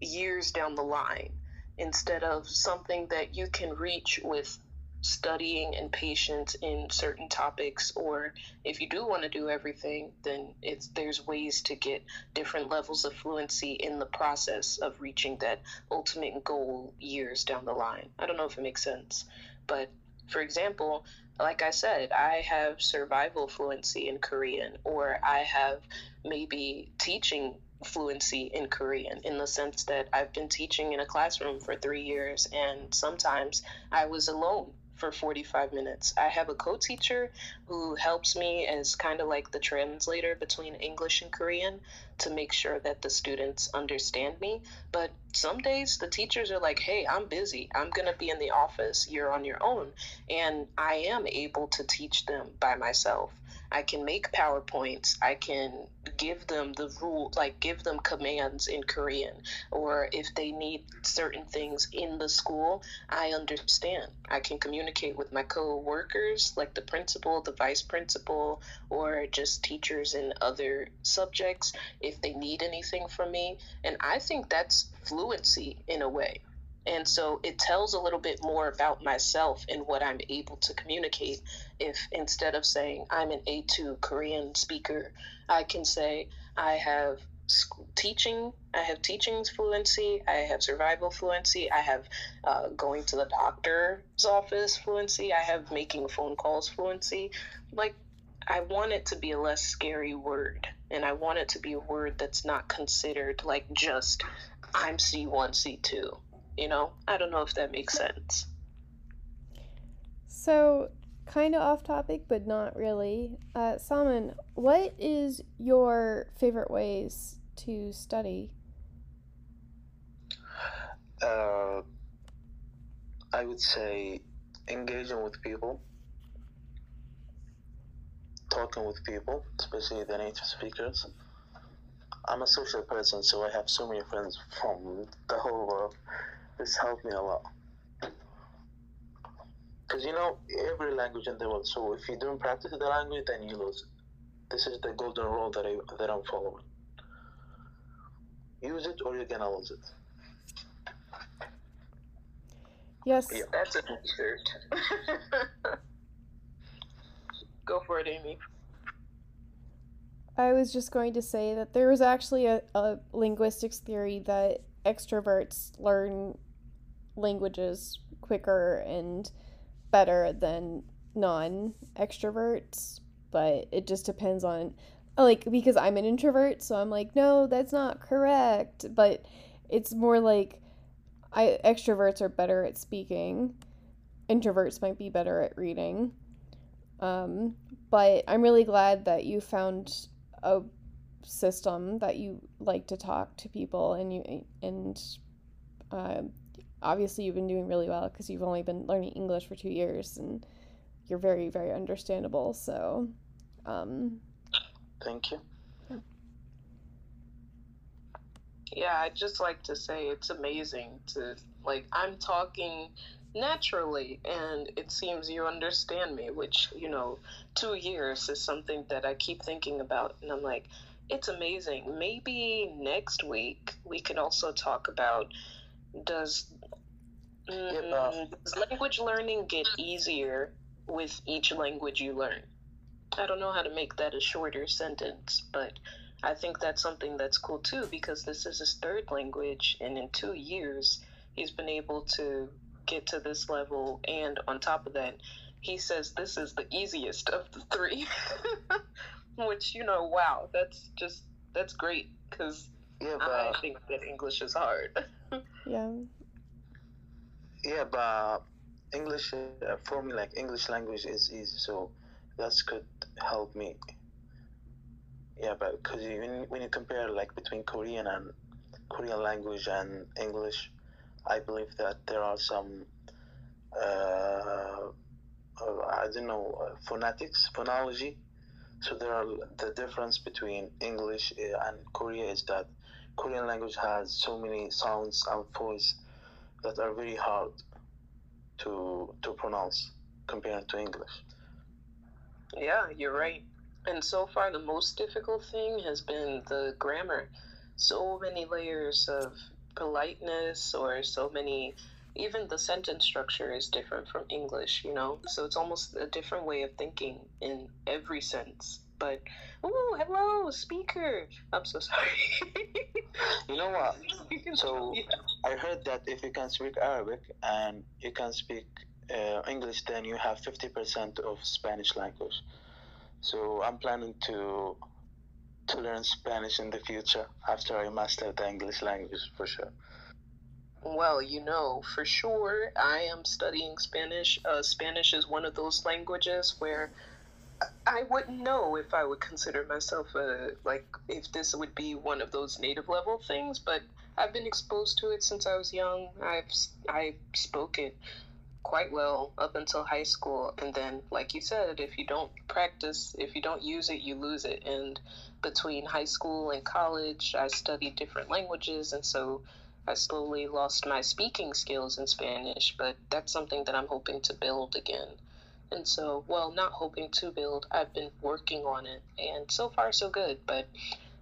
years down the line instead of something that you can reach with studying and patience in certain topics or if you do want to do everything then it's there's ways to get different levels of fluency in the process of reaching that ultimate goal years down the line. I don't know if it makes sense but for example like i said i have survival fluency in korean or i have maybe teaching fluency in Korean in the sense that I've been teaching in a classroom for three years and sometimes I was alone for 45 minutes. I have a co teacher who helps me as kind of like the translator between English and Korean to make sure that the students understand me. But some days the teachers are like, hey, I'm busy. I'm going to be in the office. You're on your own. And I am able to teach them by myself. I can make PowerPoints. I can give them the rule, like give them commands in Korean. Or if they need certain things in the school, I understand. I can communicate with my co workers, like the principal, the vice principal, or just teachers in other subjects if they need anything from me. And I think that's fluency in a way. And so it tells a little bit more about myself and what I'm able to communicate. If instead of saying I'm an A2 Korean speaker, I can say I have teaching, I have teaching fluency, I have survival fluency, I have uh, going to the doctor's office fluency, I have making phone calls fluency. Like, I want it to be a less scary word, and I want it to be a word that's not considered like just I'm C1, C2 you know, I don't know if that makes sense. So, kind of off topic, but not really. Uh, Salman, what is your favorite ways to study? Uh, I would say engaging with people, talking with people, especially the native speakers. I'm a social person, so I have so many friends from the whole world. This helped me a lot. Because you know, every language in the world, so if you don't practice the language, then you lose it. This is the golden rule that, I, that I'm following. Use it or you're gonna lose it. Yes. Yeah. That's a shirt. *laughs* Go for it, Amy. I was just going to say that there was actually a, a linguistics theory that extroverts learn languages quicker and better than non extroverts, but it just depends on like because I'm an introvert, so I'm like, no, that's not correct. But it's more like I extroverts are better at speaking. Introverts might be better at reading. Um, but I'm really glad that you found a system that you like to talk to people and you and uh, obviously you've been doing really well because you've only been learning English for two years and you're very, very understandable. So, um, thank you. Yeah, I'd just like to say it's amazing to, like, I'm talking naturally and it seems you understand me, which, you know, two years is something that I keep thinking about. And I'm like, it's amazing. Maybe next week we can also talk about does Mm, does language learning get easier with each language you learn? I don't know how to make that a shorter sentence, but I think that's something that's cool too because this is his third language, and in two years, he's been able to get to this level. And on top of that, he says this is the easiest of the three, *laughs* which, you know, wow, that's just, that's great because yeah, I think that English is hard. *laughs* yeah yeah but english uh, for me like english language is easy so that's could help me. Yeah but because when, when you compare like between korean and korean language and english i believe that there are some uh, uh, i don't know uh, phonetics phonology. So there are the difference between english uh, and korea is that korean language has so many sounds and voice that are very hard to to pronounce compared to English. Yeah, you're right. And so far, the most difficult thing has been the grammar. So many layers of politeness, or so many, even the sentence structure is different from English, you know? So it's almost a different way of thinking in every sense but oh, hello, speaker. I'm so sorry. you know what? So *laughs* yeah. I heard that if you can speak Arabic and you can speak uh, English, then you have 50% of Spanish language. So I'm planning to to learn Spanish in the future after I master the English language for sure. Well, you know, for sure, I am studying Spanish. Uh, Spanish is one of those languages where I wouldn't know if I would consider myself a like if this would be one of those native level things, but I've been exposed to it since I was young. I've I spoke it quite well up until high school, and then, like you said, if you don't practice, if you don't use it, you lose it. And between high school and college, I studied different languages, and so I slowly lost my speaking skills in Spanish. But that's something that I'm hoping to build again. And so, well, not hoping to build, I've been working on it, and so far so good. But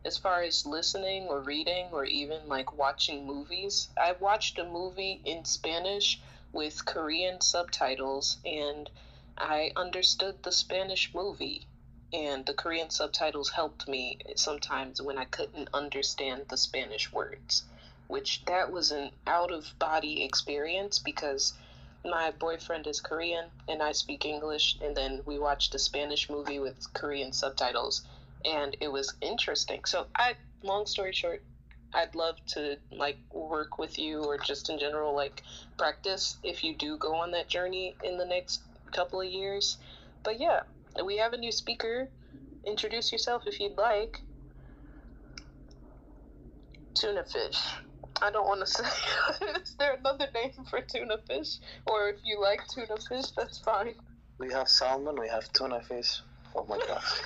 as far as listening or reading or even like watching movies, I watched a movie in Spanish with Korean subtitles, and I understood the Spanish movie. And the Korean subtitles helped me sometimes when I couldn't understand the Spanish words, which that was an out of body experience because my boyfriend is Korean and I speak English, and then we watched a Spanish movie with Korean subtitles, and it was interesting. So, I, long story short, I'd love to like work with you or just in general like practice if you do go on that journey in the next couple of years. But yeah, we have a new speaker. Introduce yourself if you'd like. Tuna fish. I don't want to *laughs* say. Is there another name for tuna fish? Or if you like tuna fish, that's fine. We have salmon, we have tuna fish. Oh my gosh.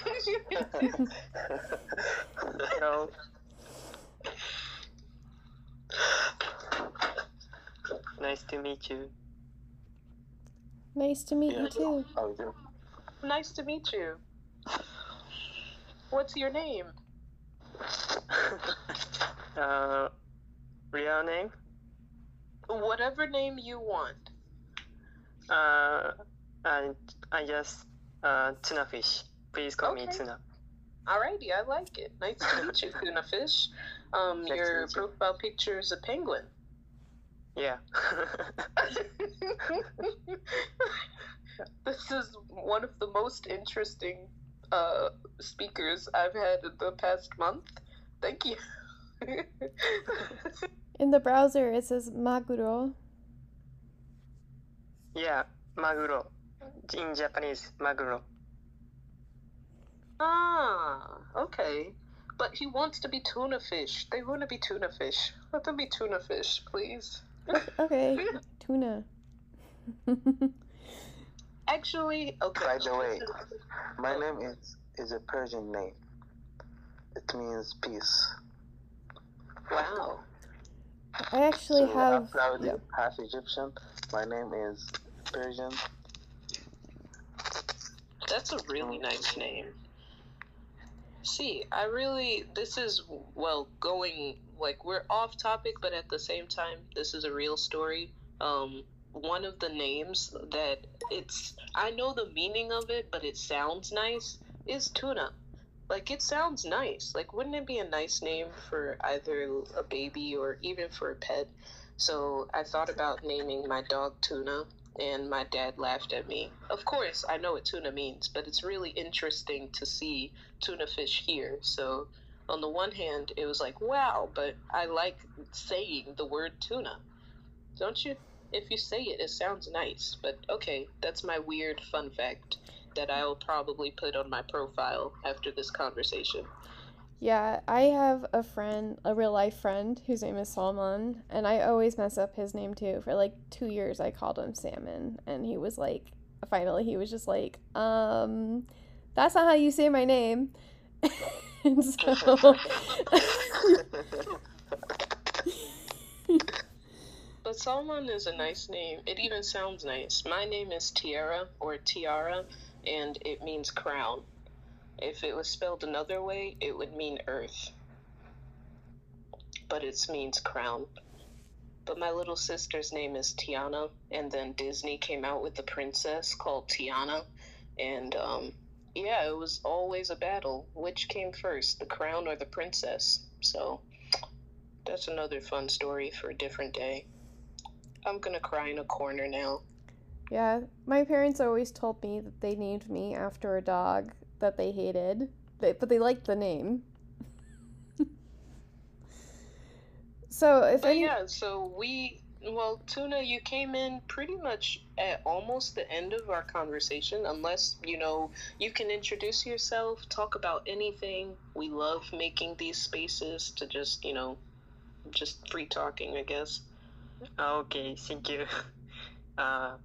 Hello. Nice to meet you. Nice to meet Yeah. you too. How we do? nice to meet you. What's your name? *laughs* uh, real name? Whatever name you want. Uh, and I guess uh, tuna fish. Please call me Okay. tuna. Alrighty, I like it. Nice to meet you, *laughs* tuna fish. Um, Nice your profile picture is a penguin. Yeah. *laughs* this is one of the most interesting uh, speakers I've had in the past month. Thank you. *laughs* In the browser, it says Maguro. yeah, maguro. In Japanese, maguro. ah, okay. But he wants to be tuna fish. They want to be tuna fish. Let them be tuna fish, please. Okay, *laughs* tuna. *laughs* Actually, okay. By the way, my name is is a Persian name. It means peace. Wow. I actually so have. half Saudi, yeah. half Egyptian. My name is Persian. That's a really nice name. See, I really, this is, well, going, like, we're off topic, but at the same time, this is a real story. Um, one of the names that it's, I know the meaning of it, but it sounds nice, is tuna. Like, it sounds nice. Like, wouldn't it be a nice name for either a baby or even for a pet? So I thought about naming my dog Tuna, and my dad laughed at me. Of course, I know what tuna means, but it's really interesting to see tuna fish here. So, on the one hand, it was like, wow, but I like saying the word tuna. Don't you? If you say it, it sounds nice. But okay, that's my weird fun fact that I'll probably put on my profile after this conversation. Yeah, I have a friend, a real life friend, whose name is Salman, and I always mess up his name too. For like two years, I called him Salmon, and he was like, finally, he was just like, um, that's not how you say my name. *laughs* and so, *laughs* But Salman is a nice name. It even sounds nice. My name is Tiara or Tiara, and it means crown. If it was spelled another way, it would mean earth. But it means crown. But my little sister's name is Tiana, and then Disney came out with a princess called Tiana, and um, yeah, it was always a battle. Which came first, the crown or the princess? So that's another fun story for a different day. I'm gonna cry in a corner now. Yeah, my parents always told me that they named me after a dog that they hated, they, but they liked the name. *laughs* so if But any, yeah, so we well, Tuna, you came in pretty much at almost the end of our conversation, unless, you know, you can introduce yourself, talk about anything. We love making these spaces to just, you know, just free talking, I guess. Okay, thank you. *laughs* Uh,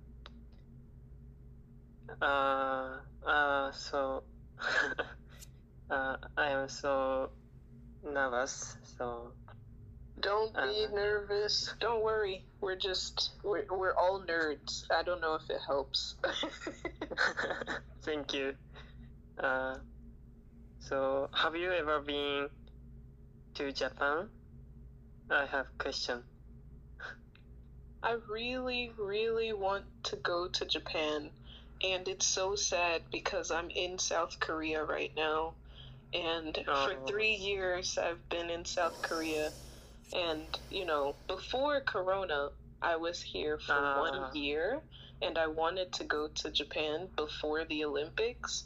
uh, uh, so *laughs* uh, I am so nervous. So Don't be Uh-huh. nervous. Don't worry. We're just, we're, we're all nerds. I don't know if it helps. *laughs* thank you. Uh, so have you ever been to Japan? I have question. I really, really want to go to Japan, and it's so sad because I'm in South Korea right now. And for Oh. three years, I've been in South Korea. And, you know, before Corona, I was here for Ah. one year, and I wanted to go to Japan before the Olympics.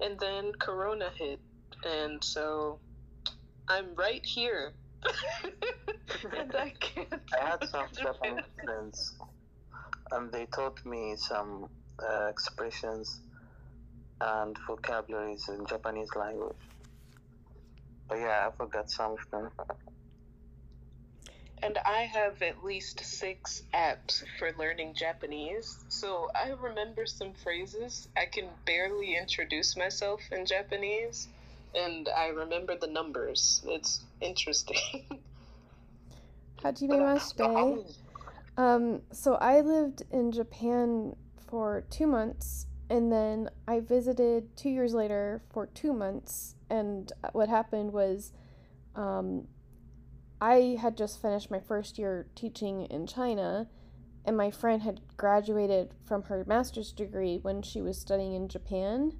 And then Corona hit, and so I'm right here. *laughs* and I can't. *laughs* I had some Japan. Japanese friends, and they taught me some uh, expressions and vocabularies in Japanese language. But yeah, I forgot some of them. And I have at least six apps for learning Japanese, so I remember some phrases. I can barely introduce myself in Japanese, and I remember the numbers. It's interesting. *laughs* Hajime Um, so I lived in Japan for two months, and then I visited two years later for two months. And what happened was, um, I had just finished my first year teaching in China, and my friend had graduated from her master's degree when she was studying in Japan.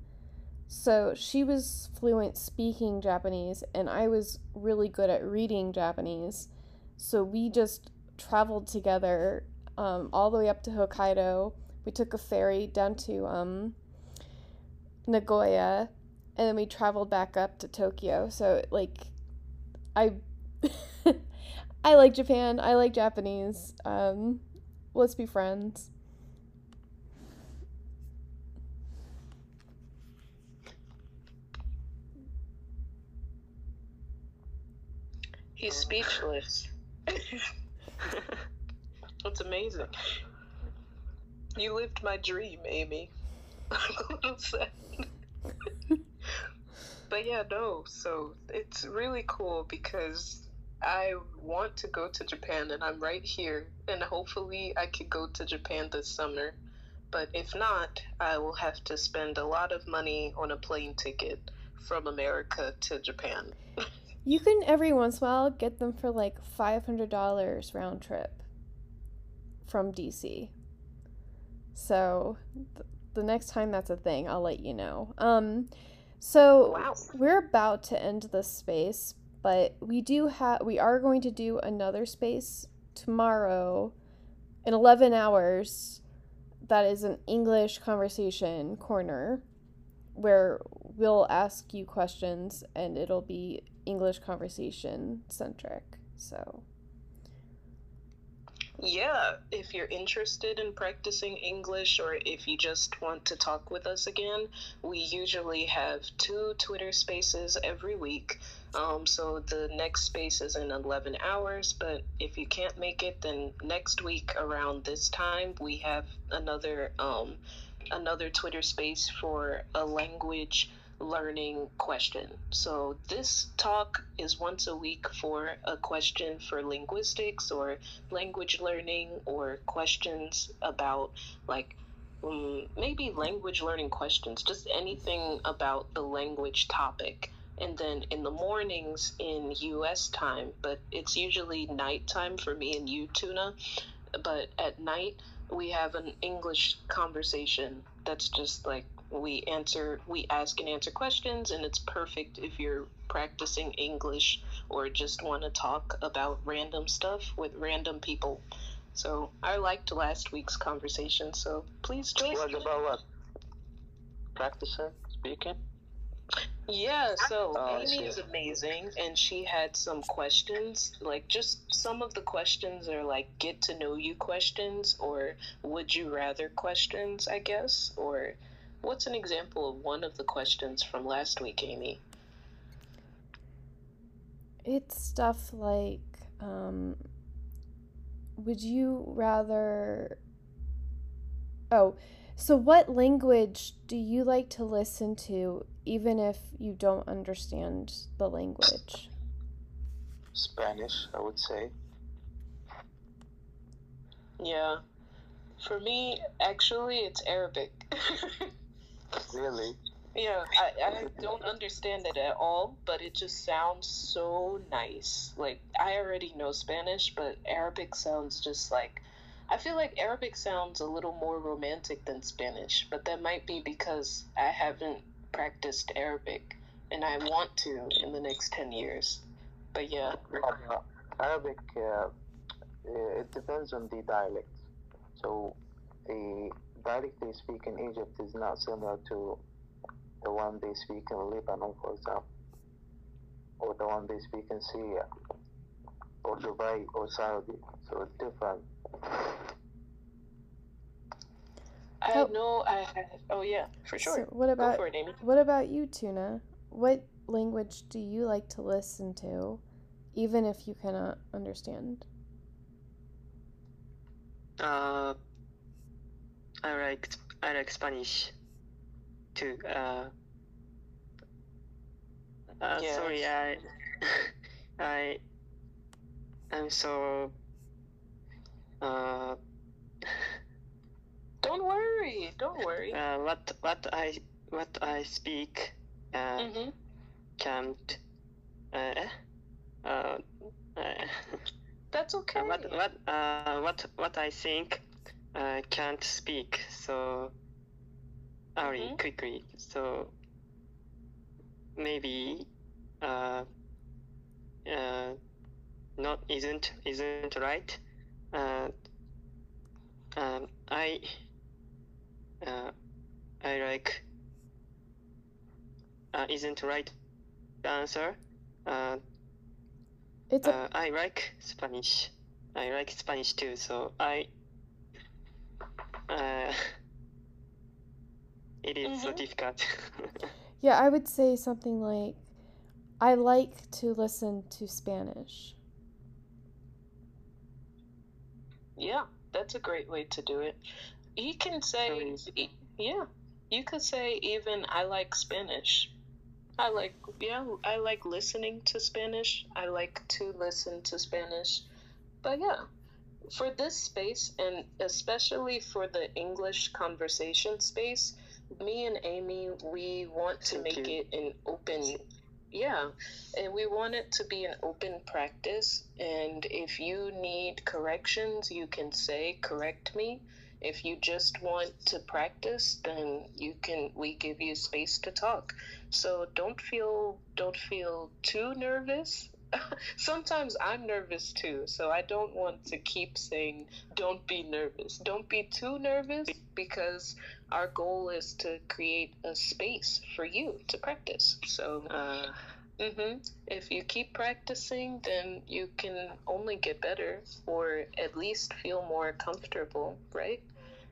So she was fluent speaking Japanese, and I was really good at reading Japanese. So we just traveled together um, all the way up to Hokkaido. We took a ferry down to um, Nagoya, and then we traveled back up to Tokyo. So like, I *laughs* I like Japan. I like Japanese. Um, let's be friends. He's speechless. *laughs* That's amazing. You lived my dream, Amy. I'm a little sad. but yeah, no, so it's really cool because I want to go to Japan and I'm right here, and hopefully I could go to Japan this summer. But if not, I will have to spend a lot of money on a plane ticket from America to Japan. *laughs* You can every once in a while get them for like five hundred dollars round trip from DC. So th- the next time that's a thing, I'll let you know. Um, so Wow. we're about to end this space, but we do have we are going to do another space tomorrow in 11 hours that is an English conversation corner where we'll ask you questions and it'll be English conversation centric. So, Yeah, if you're interested in practicing English or if you just want to talk with us again, we usually have two Twitter spaces every week. Um, so the next space is in 11 hours, but if you can't make it, then next week around this time, we have another um, another Twitter space for a language learning question. So this talk is once a week for a question for linguistics or language learning or questions about like um, maybe language learning questions, just anything about the language topic. And then in the mornings in US time, but it's usually nighttime for me and you, Tuna. But at night, we have an English conversation that's just like we answer, we ask and answer questions, and it's perfect if you're practicing English or just want to talk about random stuff with random people. So I liked last week's conversation, so please join. What about what? Practicing speaking? Yeah, so Oh, Amy is amazing, and she had some questions. Like, just some of the questions are like get to know you questions, or would you rather questions, I guess. Or what's an example of one of the questions from last week, Amy? It's stuff like, um, would you rather. Oh, so what language do you like to listen to even if you don't understand the language? Spanish, I would say. Yeah. For me, actually, it's Arabic. *laughs* Really? Yeah, I, I don't understand it at all, but it just sounds so nice. Like, I already know Spanish, but Arabic sounds just like. I feel like Arabic sounds a little more romantic than Spanish, but that might be because I haven't practiced Arabic and I want to in the next 10 years. But yeah. Uh, Arabic, uh, uh, it depends on the dialect. So, the dialect they speak in Egypt is not similar to the one they speak in Lebanon, for example, or the one they speak in Syria, or Dubai, or Saudi. So, it's different. I know I had. Oh, yeah, for sure. So what Go about for it, Amy. what about you, Tuna? What language do you like to listen to, even if you cannot understand? Uh, I like I like Spanish too. Uh, uh Yes. sorry, I *laughs* I I'm so uh, *laughs* Don't worry. Don't worry. uh what what I what I speak uh hmm can't uh uh, uh *laughs* That's okay. what what uh what what I think uh can't speak so hurry Mhm. quickly so maybe uh uh not isn't isn't right uh um I uh I like uh isn't right answer uh It's a uh, I like Spanish. I like Spanish too, so I. Uh, *laughs* it is so Mhm. difficult. *laughs* yeah, I would say something like I like to listen to Spanish. Yeah, that's a great way to do it. You can say, Nice. yeah, you could say even I like Spanish. I like, yeah, I like listening to Spanish. I like to listen to Spanish. But yeah, for this space, and especially for the English conversation space, me and Amy, we want to Thank make you. it an open, yeah, and we want it to be an open practice. And if you need corrections, you can say, correct me. If you just want to practice, then you can, we give you space to talk. So don't feel, don't feel too nervous. *laughs* Sometimes I'm nervous too, so I don't want to keep saying, don't be nervous. Don't be too nervous because our goal is to create a space for you to practice. So, uh, hmm If you keep practicing, then you can only get better or at least feel more comfortable, right?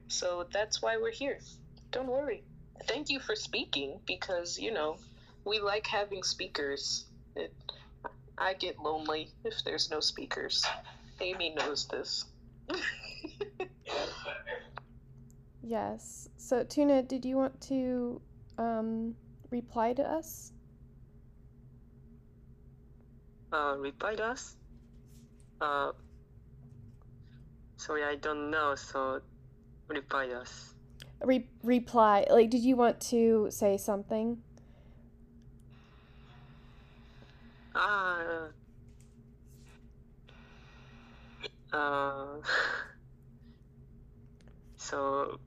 So that's why we're here. Don't worry. Thank you for speaking because, you know, we like having speakers. It, I get lonely if there's no speakers. Amy knows this. *laughs* Yes. So Tuna, did you want to um, reply to us? uh, reply us. Uh, sorry, I don't know. So, reply to us. Re- reply. Like, did you want to say something? Ah. Uh, so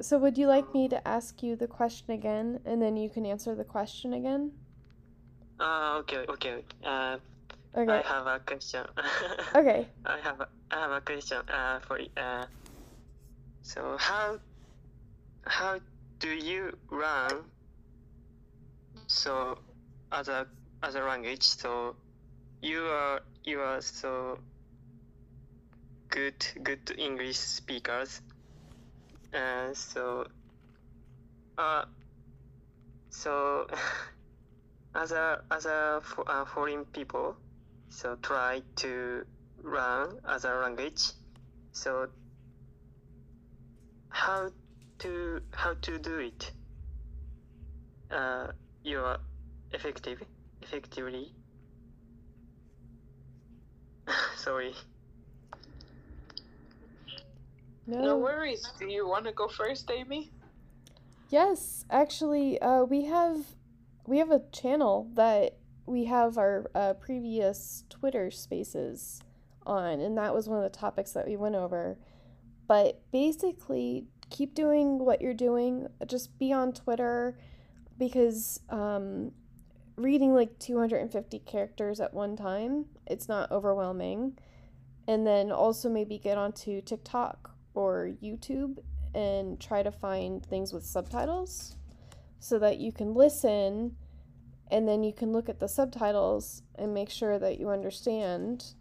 So would you like me to ask you the question again, and then you can answer the question again? ah okay okay uh I have a question. *laughs* Okay. I have a, I have a question uh, for uh, so how how do you run so other other language. So you are you are so good good English speakers, and so uh so *laughs* other other fo- uh, foreign people so try to learn other language. So how to how to do it? Uh, you are effective effectively. *laughs* Sorry. No. No worries. Do you want to go first, Amy? Yes, actually, uh, we have we have a channel that we have our uh, previous Twitter Spaces on, and that was one of the topics that we went over. But basically, keep doing what you're doing. Just be on Twitter because um, reading like 250 characters at one time, it's not overwhelming. And then also maybe get onto TikTok or YouTube and try to find things with subtitles so that you can listen and then you can look at the subtitles and make sure that you understand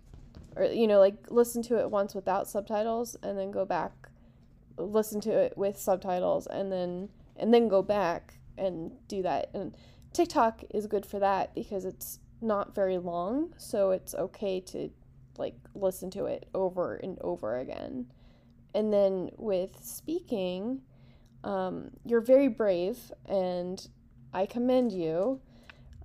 or you know like listen to it once without subtitles and then go back listen to it with subtitles and then and then go back and do that and TikTok is good for that because it's not very long so it's okay to like listen to it over and over again and then with speaking um, you're very brave and I commend you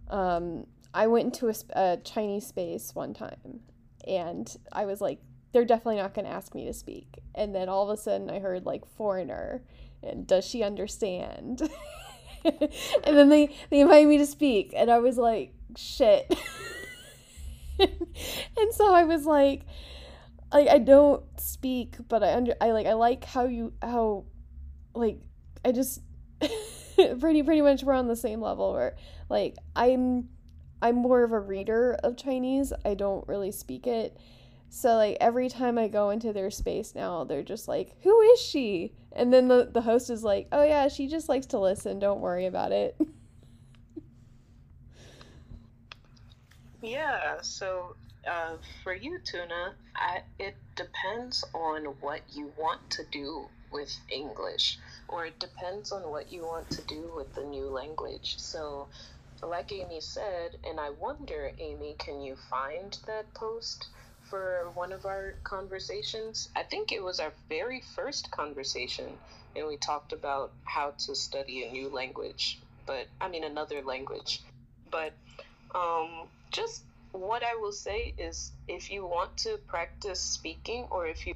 um, I went into a, a Chinese space one time and I was like, they're definitely not going to ask me to speak. And then all of a sudden I heard like foreigner and does she understand? *laughs* *laughs* and then they, they invited me to speak and I was like, shit. *laughs* and so I was like, like I don't speak, but I under I like I like how you how like I just *laughs* pretty pretty much we're on the same level where like I'm I'm more of a reader of Chinese. I don't really speak it. So like every time I go into their space now, they're just like, "Who is she?" And then the the host is like, "Oh yeah, she just likes to listen. Don't worry about it." *laughs* Yeah, so uh, for you, Tuna, I, it depends on what you want to do with English, or it depends on what you want to do with the new language. So, like Amy said, and I wonder, Amy, can you find that post for one of our conversations? I think it was our very first conversation, and we talked about how to study a new language, but I mean, another language. But um, just what I will say is if you want to practice speaking or if you,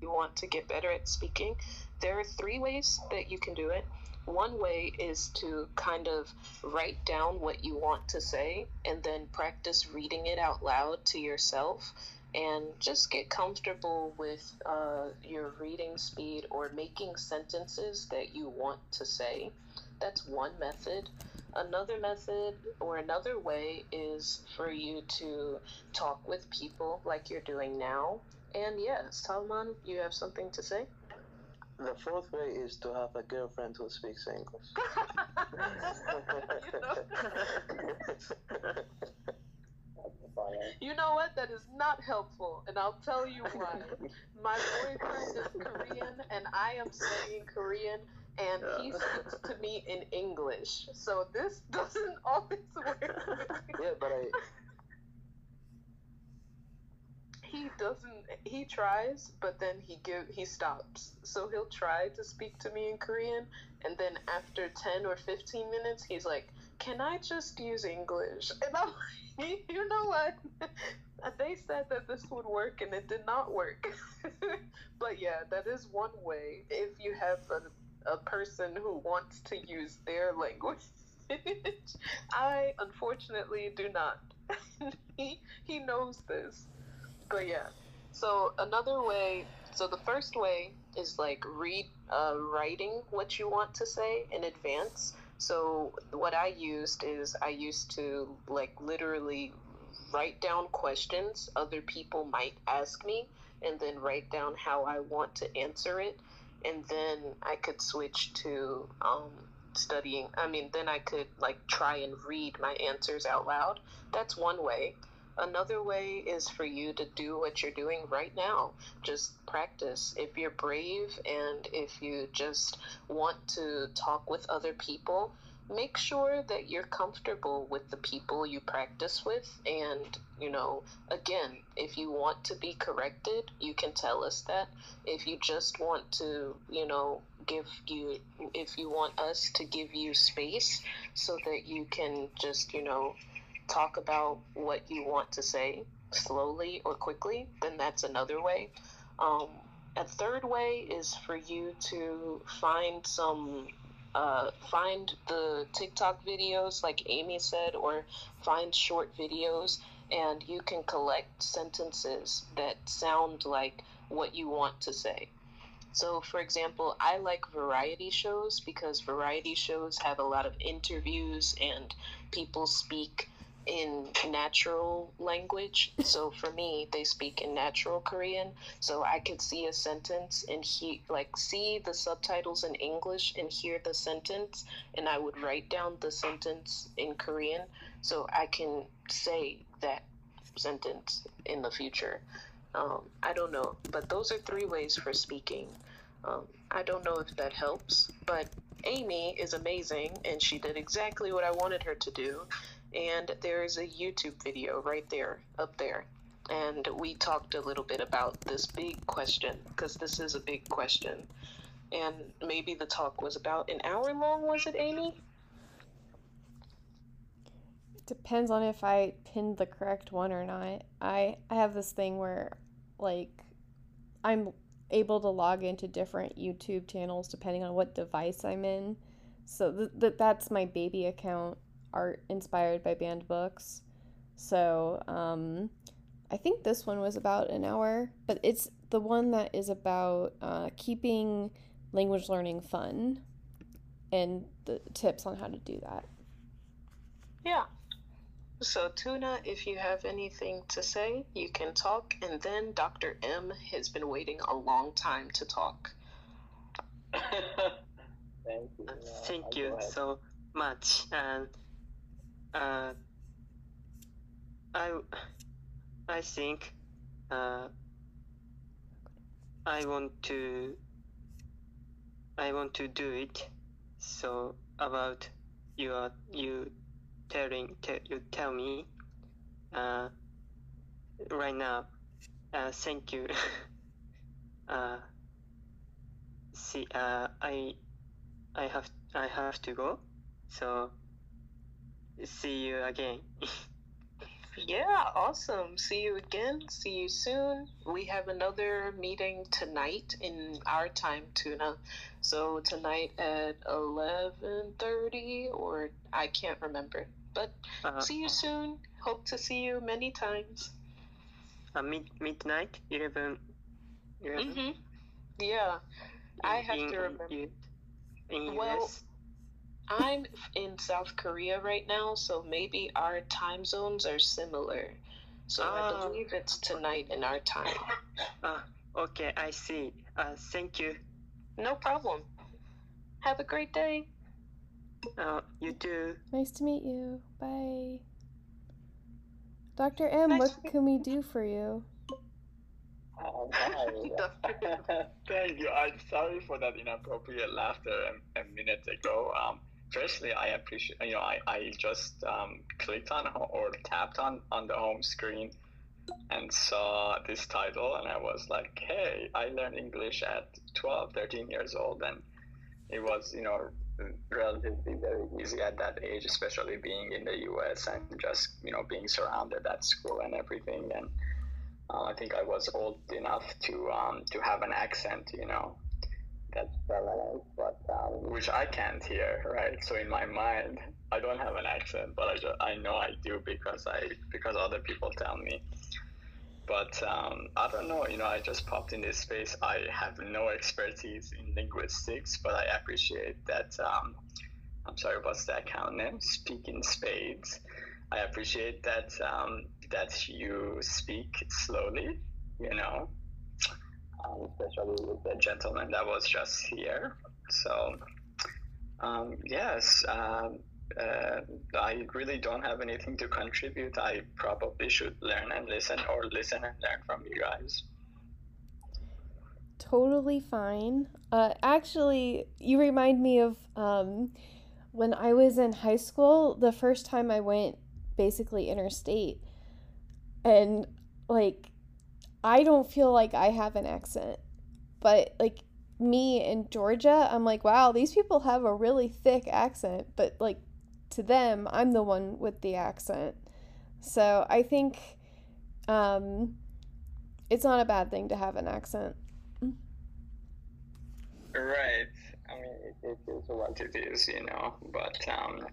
you want to get better at speaking, there are three ways that you can do it. One way is to kind of write down what you want to say and then practice reading it out loud to yourself and just get comfortable with uh, your reading speed or making sentences that you want to say. That's one method. Another method or another way is for you to talk with people like you're doing now. And yes, Salman, you have something to say? The fourth way is to have a girlfriend who speaks English. *laughs* you, know, you know what? That is not helpful, and I'll tell you why. My boyfriend is Korean, and I am studying Korean, and he speaks to me in English. So this *laughs* doesn't always work. yeah, but I. He doesn't. He tries, but then he give he stops. So he'll try to speak to me in Korean, and then after ten or fifteen minutes, he's like, "Can I just use English?" And I'm *laughs* like, "You know what? *laughs* they said that this would work, and it did not work." *laughs* but yeah, that is one way if you have a, a person who wants to use their language. I unfortunately do not. he he knows this. But yeah. So another way so the first way is like read uh, writing what you want to say in advance. So what I used is I used to like literally write down questions other people might ask me and then write down how I want to answer it and then I could switch to um, studying. I mean, then I could like try and read my answers out loud. That's one way. Another way is for you to do what you're doing right now. Just practice. If you're brave and if you just want to talk with other people, make sure that you're comfortable with the people you practice with. And, you know, again, if you want to be corrected, you can tell us that. If you just want to, you know, give you, if you want us to give you space so that you can just, you know, talk about what you want to say slowly or quickly, then that's another way. Um, a third way is for you to find some uh, find the TikTok videos, like Amy said, or find short videos, and you can collect sentences that sound like what you want to say. So, for example, I like variety shows because variety shows have a lot of interviews and people speak in natural language. So for me, they speak in natural Korean. So I could see a sentence and he like see the subtitles in English and hear the sentence, and I would write down the sentence in Korean so I can say that sentence in the future. Um, I don't know, but those are three ways for speaking. Um, I don't know if that helps, but Amy is amazing and she did exactly what I wanted her to do and there is a YouTube video right there, up there. And we talked a little bit about this big question, because this is a big question. And maybe the talk was about an hour long, was it, Amy? It depends on if I pinned the correct one or not. I, I have this thing where, like, I'm able to log into different YouTube channels depending on what device I'm in. So th- th- that's my baby account art inspired by banned books. So um, I think this one was about an hour, but it's the one that is about uh, keeping language learning fun and the tips on how to do that. Yeah. So, Tuna, if you have anything to say, you can talk, and then Dr. M has been waiting a long time to talk. *laughs* Thank you. Uh, Thank you so much. And uh, I, I think uh, I want to I want to do it. So about you are you telling te, you tell me uh, right now. Uh, thank you. *laughs* uh, see, uh, I I have I have to go. So see you again. *laughs* Yeah, awesome. See you again. See you soon. We have another meeting tonight in our time, Tuna. So tonight at eleven thirty, or I can't remember. But uh, see you soon. Hope to see you many times. uh, mid midnight, 11, 11 hmm Yeah, I have in, to remember. In, in Well, US. I'm in South Korea right now, so maybe our time zones are similar. So I Ah. believe it's tonight in our time. Ah, okay, I see. Uh, thank you. No problem. Have a great day. Uh, you too. Nice to meet you. Bye. Dr. M, Nice what can we do for you? Uh, *laughs* hi. Thank you. I'm sorry for that inappropriate laughter a, a minute ago. Um, firstly, I appreciate. You know, I, I just um, clicked on or tapped on on the home screen and saw this title, and I was like, "Hey, I learned English at 12, 13 years old, and it was, you know." relatively very easy at that age especially being in the us and just you know being surrounded at school and everything and uh, I think I was old enough to um, to have an accent, you know, that's relevant, but um, which I can't hear, right? So in my mind, I don't have an accent, but I just, I know I do because I because other people tell me. But um, I don't know, you know, I just popped in this space. I have no expertise in linguistics, but I appreciate that. Um, I'm sorry, what's the account name? Speak in Spades. I appreciate that um, that you speak slowly, you know, um, especially with the gentleman that was just here. So Um, yes. Um, uh, I really don't have anything to contribute. I probably should learn and listen or listen and learn from you guys. Totally fine. Uh, actually, you remind me of um, when I was in high school, the first time I went basically interstate. And like, I don't feel like I have an accent, but like me in Georgia, I'm like, wow, these people have a really thick accent, but like to them, I'm the one with the accent. So I think um, it's not a bad thing to have an accent. Right. I mean, it, is what it is, you know. But um,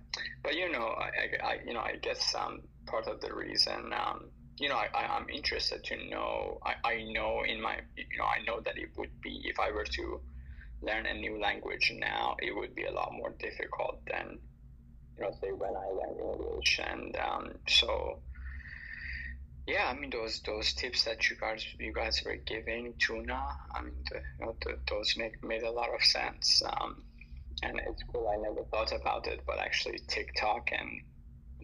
but you know, I, I, you know I guess um part of the reason um you know I, I am interested to know I, I know in my you know I know that it would be if I were to learn a new language now it would be a lot more difficult than you know say when I learned English and um so yeah, I mean those those tips that you guys you guys were giving tuna. I mean the, you know, the, those make made a lot of sense. Um, and it's cool. I never thought about it, but actually TikTok and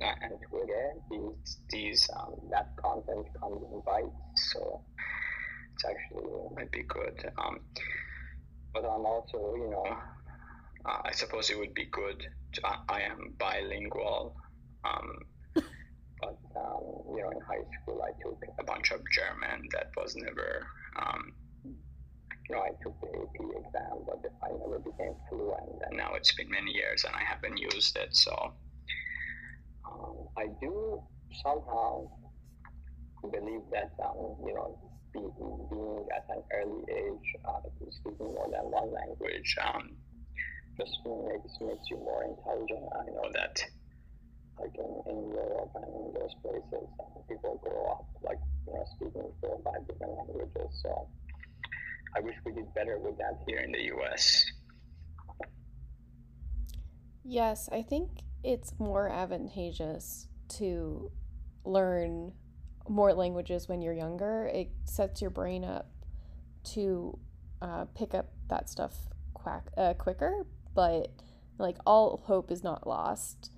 and Twitter, these these um, that content comes in bites, so it's actually might be good. Um, but I'm also, you know, uh, I suppose it would be good. To, I, I am bilingual. Um, *laughs* but um, you know, in high school, I took a bunch of German that was never, um, you know, I took the AP exam, but I never became fluent. And now it's been many years, and I haven't used it. So I do somehow believe that um, you know, being, being at an early age, uh, speaking more than one language, um, just makes makes you more intelligent. I know that like in, in Europe and in those places, people grow up like you know speaking four or five different languages. So I wish we did better with that here in the U.S. Yes, I think it's more advantageous to learn more languages when you're younger. It sets your brain up to uh, pick up that stuff quack, uh, quicker, but like all hope is not lost.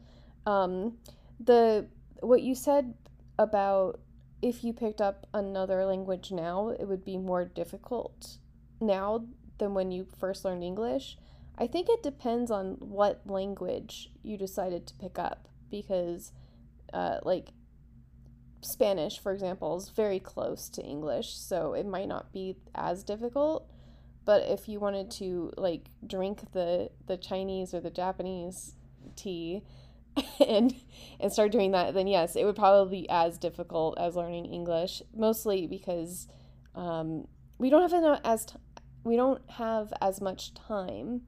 Um, the what you said about if you picked up another language now, it would be more difficult now than when you first learned English. I think it depends on what language you decided to pick up because, uh, like, Spanish, for example, is very close to English, so it might not be as difficult. But if you wanted to like drink the the Chinese or the Japanese tea *laughs* and and start doing that, then yes, it would probably be as difficult as learning English. Mostly because um, we don't have enough as t- we don't have as much time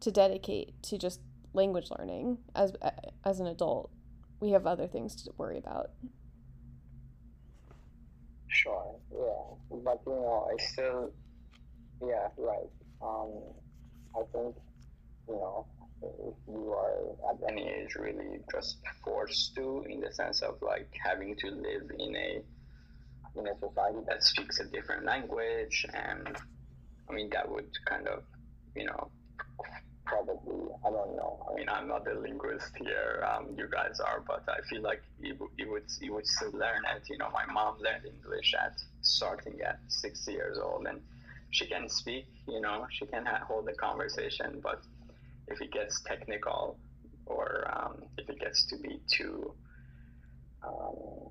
to dedicate to just language learning as as an adult. We have other things to worry about. Sure, yeah, but you know, I still, yeah, right. Um, I think, you know, if you are at any age really just forced to, in the sense of like having to live in a in a society that speaks a different language, and I mean that would kind of, you know, probably I don't know. I mean I'm not a linguist here. Um, you guys are, but I feel like you, would you would still learn it. You know, my mom learned English at starting at six years old, and she can speak. You know, she can ha- hold a conversation, but if it gets technical or um, if it gets to be too um,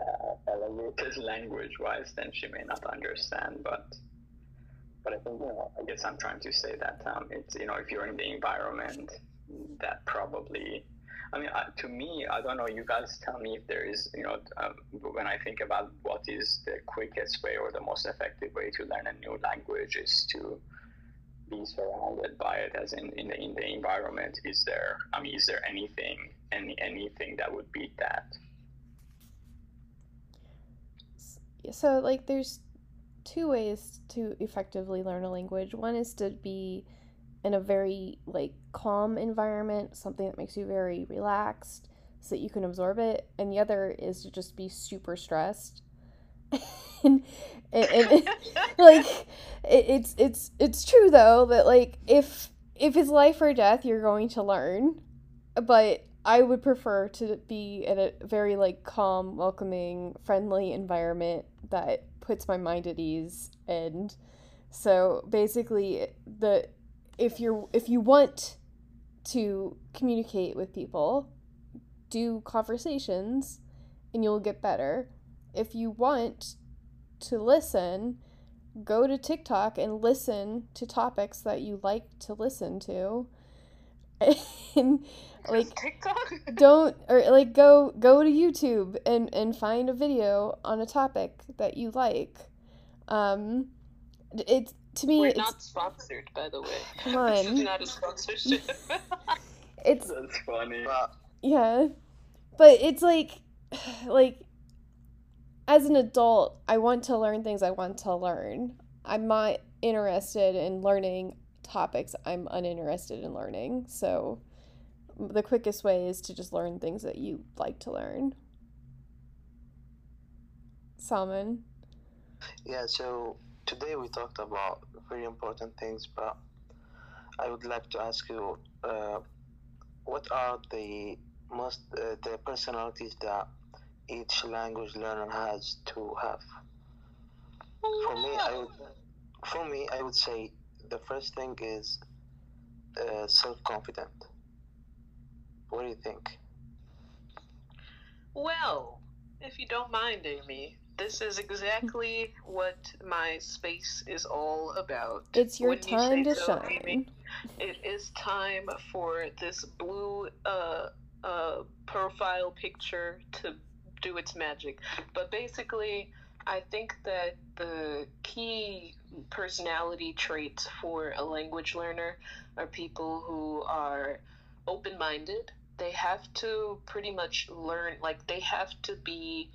uh, elevated language wise, then she may not understand. But but I think you know, I guess I'm trying to say that um, it's you know if you're in the environment that probably. I mean, uh, to me, I don't know. You guys tell me if there is, you know, um, when I think about what is the quickest way or the most effective way to learn a new language is to be surrounded by it as in, in the in the environment is there i mean is there anything any anything that would beat that so like there's two ways to effectively learn a language one is to be in a very like calm environment something that makes you very relaxed so that you can absorb it and the other is to just be super stressed *laughs* and, and, and *laughs* like it, it's it's it's true though that like if if it's life or death, you're going to learn. But I would prefer to be in a very like calm, welcoming, friendly environment that puts my mind at ease and so basically the if you're if you want to communicate with people, do conversations and you'll get better. If you want to listen, go to TikTok and listen to topics that you like to listen to. *laughs* And like TikTok. *laughs* don't or like go go to YouTube and and find a video on a topic that you like. Um it's to me We're it's not sponsored, by the way. Come *laughs* This on. is not a sponsorship. it's That's funny. Yeah. But it's like *sighs* like as an adult, I want to learn things I want to learn. I'm not interested in learning topics I'm uninterested in learning. So the quickest way is to just learn things that you like to learn. Salman. yeah, so today we talked about very important things, but I would like to ask you, uh, what are the most uh, the personalities that each language learner has to have? For me, I would, for me, I would say the first thing is uh, self-confident. What do you think? Well, if you don't mind, Amy, this is exactly what my space is all about. It's your Wouldn't time say to so, Amy? shine. It is time for this blue uh, uh, profile picture to do its magic. But basically, I think that the key personality traits for a language learner are people who are open minded. They have to pretty much learn, like, they have to be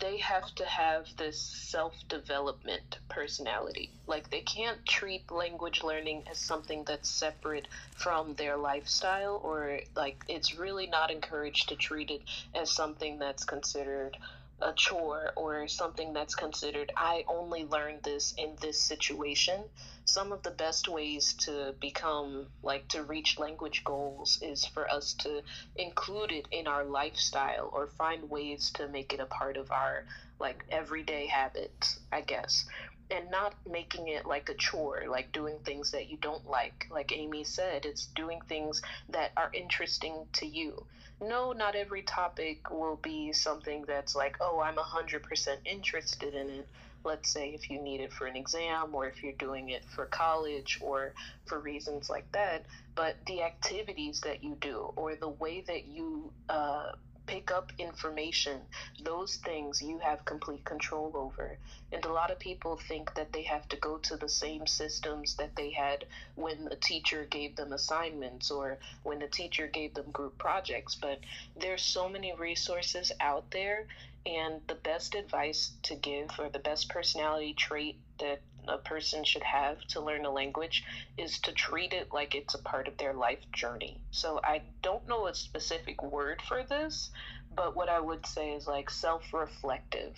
they have to have this self development personality. Like, they can't treat language learning as something that's separate from their lifestyle, or like, it's really not encouraged to treat it as something that's considered a chore or something that's considered, I only learned this in this situation. Some of the best ways to become, like, to reach language goals is for us to include it in our lifestyle or find ways to make it a part of our like everyday habits, I guess. And not making it like a chore, like doing things that you don't like. Like Amy said, it's doing things that are interesting to you. No, not every topic will be something that's like, oh, I'm 100% interested in it. Let's say if you need it for an exam or if you're doing it for college or for reasons like that but the activities that you do or the way that you uh, pick up information, those things you have complete control over. And a lot of people think that they have to go to the same systems that they had when the teacher gave them assignments or when the teacher gave them group projects. But there's so many resources out there, and the best advice to give or the best personality trait that a person should have to learn a language is to treat it like it's a part of their life journey. So I don't know a specific word for this, but what I would say is like self reflective.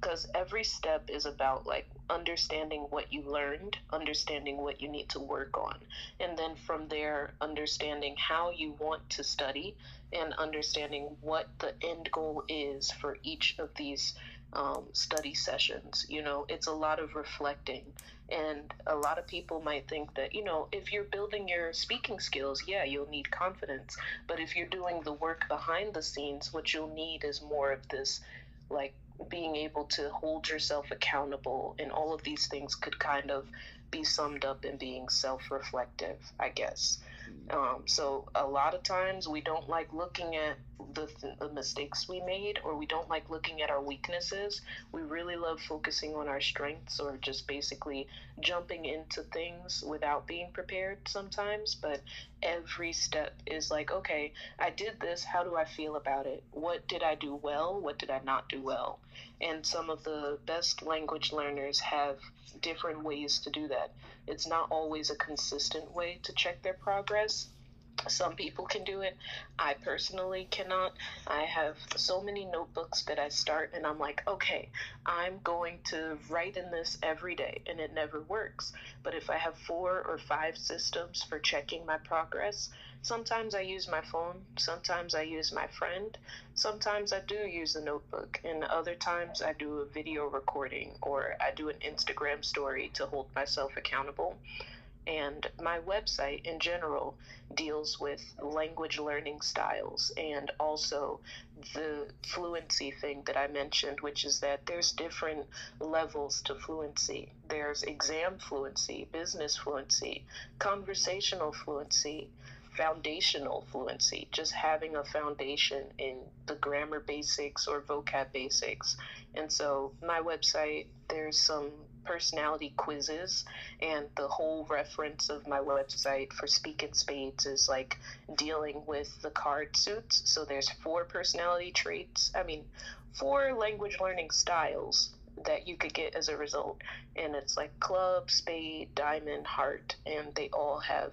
Because every step is about like understanding what you learned, understanding what you need to work on, and then from there, understanding how you want to study and understanding what the end goal is for each of these um, study sessions. You know, it's a lot of reflecting. And a lot of people might think that, you know, if you're building your speaking skills, yeah, you'll need confidence. But if you're doing the work behind the scenes, what you'll need is more of this, like, being able to hold yourself accountable. And all of these things could kind of be summed up in being self reflective, I guess. Um, so a lot of times we don't like looking at the, the mistakes we made or we don't like looking at our weaknesses. We really love focusing on our strengths or just basically jumping into things without being prepared sometimes. But every step is like, okay, I did this. How do I feel about it? What did I do well? What did I not do well? And some of the best language learners have different ways to do that. It's not always a consistent way to check their progress. Some people can do it. I personally cannot. I have so many notebooks that I start and I'm like, okay, I'm going to write in this every day, and it never works. But if I have four or five systems for checking my progress, sometimes I use my phone, sometimes I use my friend, sometimes I do use a notebook, and other times I do a video recording or I do an Instagram story to hold myself accountable. And my website in general deals with language learning styles and also the fluency thing that I mentioned, which is that there's different levels to fluency. There's exam fluency, business fluency, conversational fluency, foundational fluency, just having a foundation in the grammar basics or vocab basics. And so, my website, there's some personality quizzes, and the whole reference of my website for Speak in Spades is like dealing with the card suits. So, there's four personality traits, I mean, four language learning styles that you could get as a result. And it's like club, spade, diamond, heart, and they all have,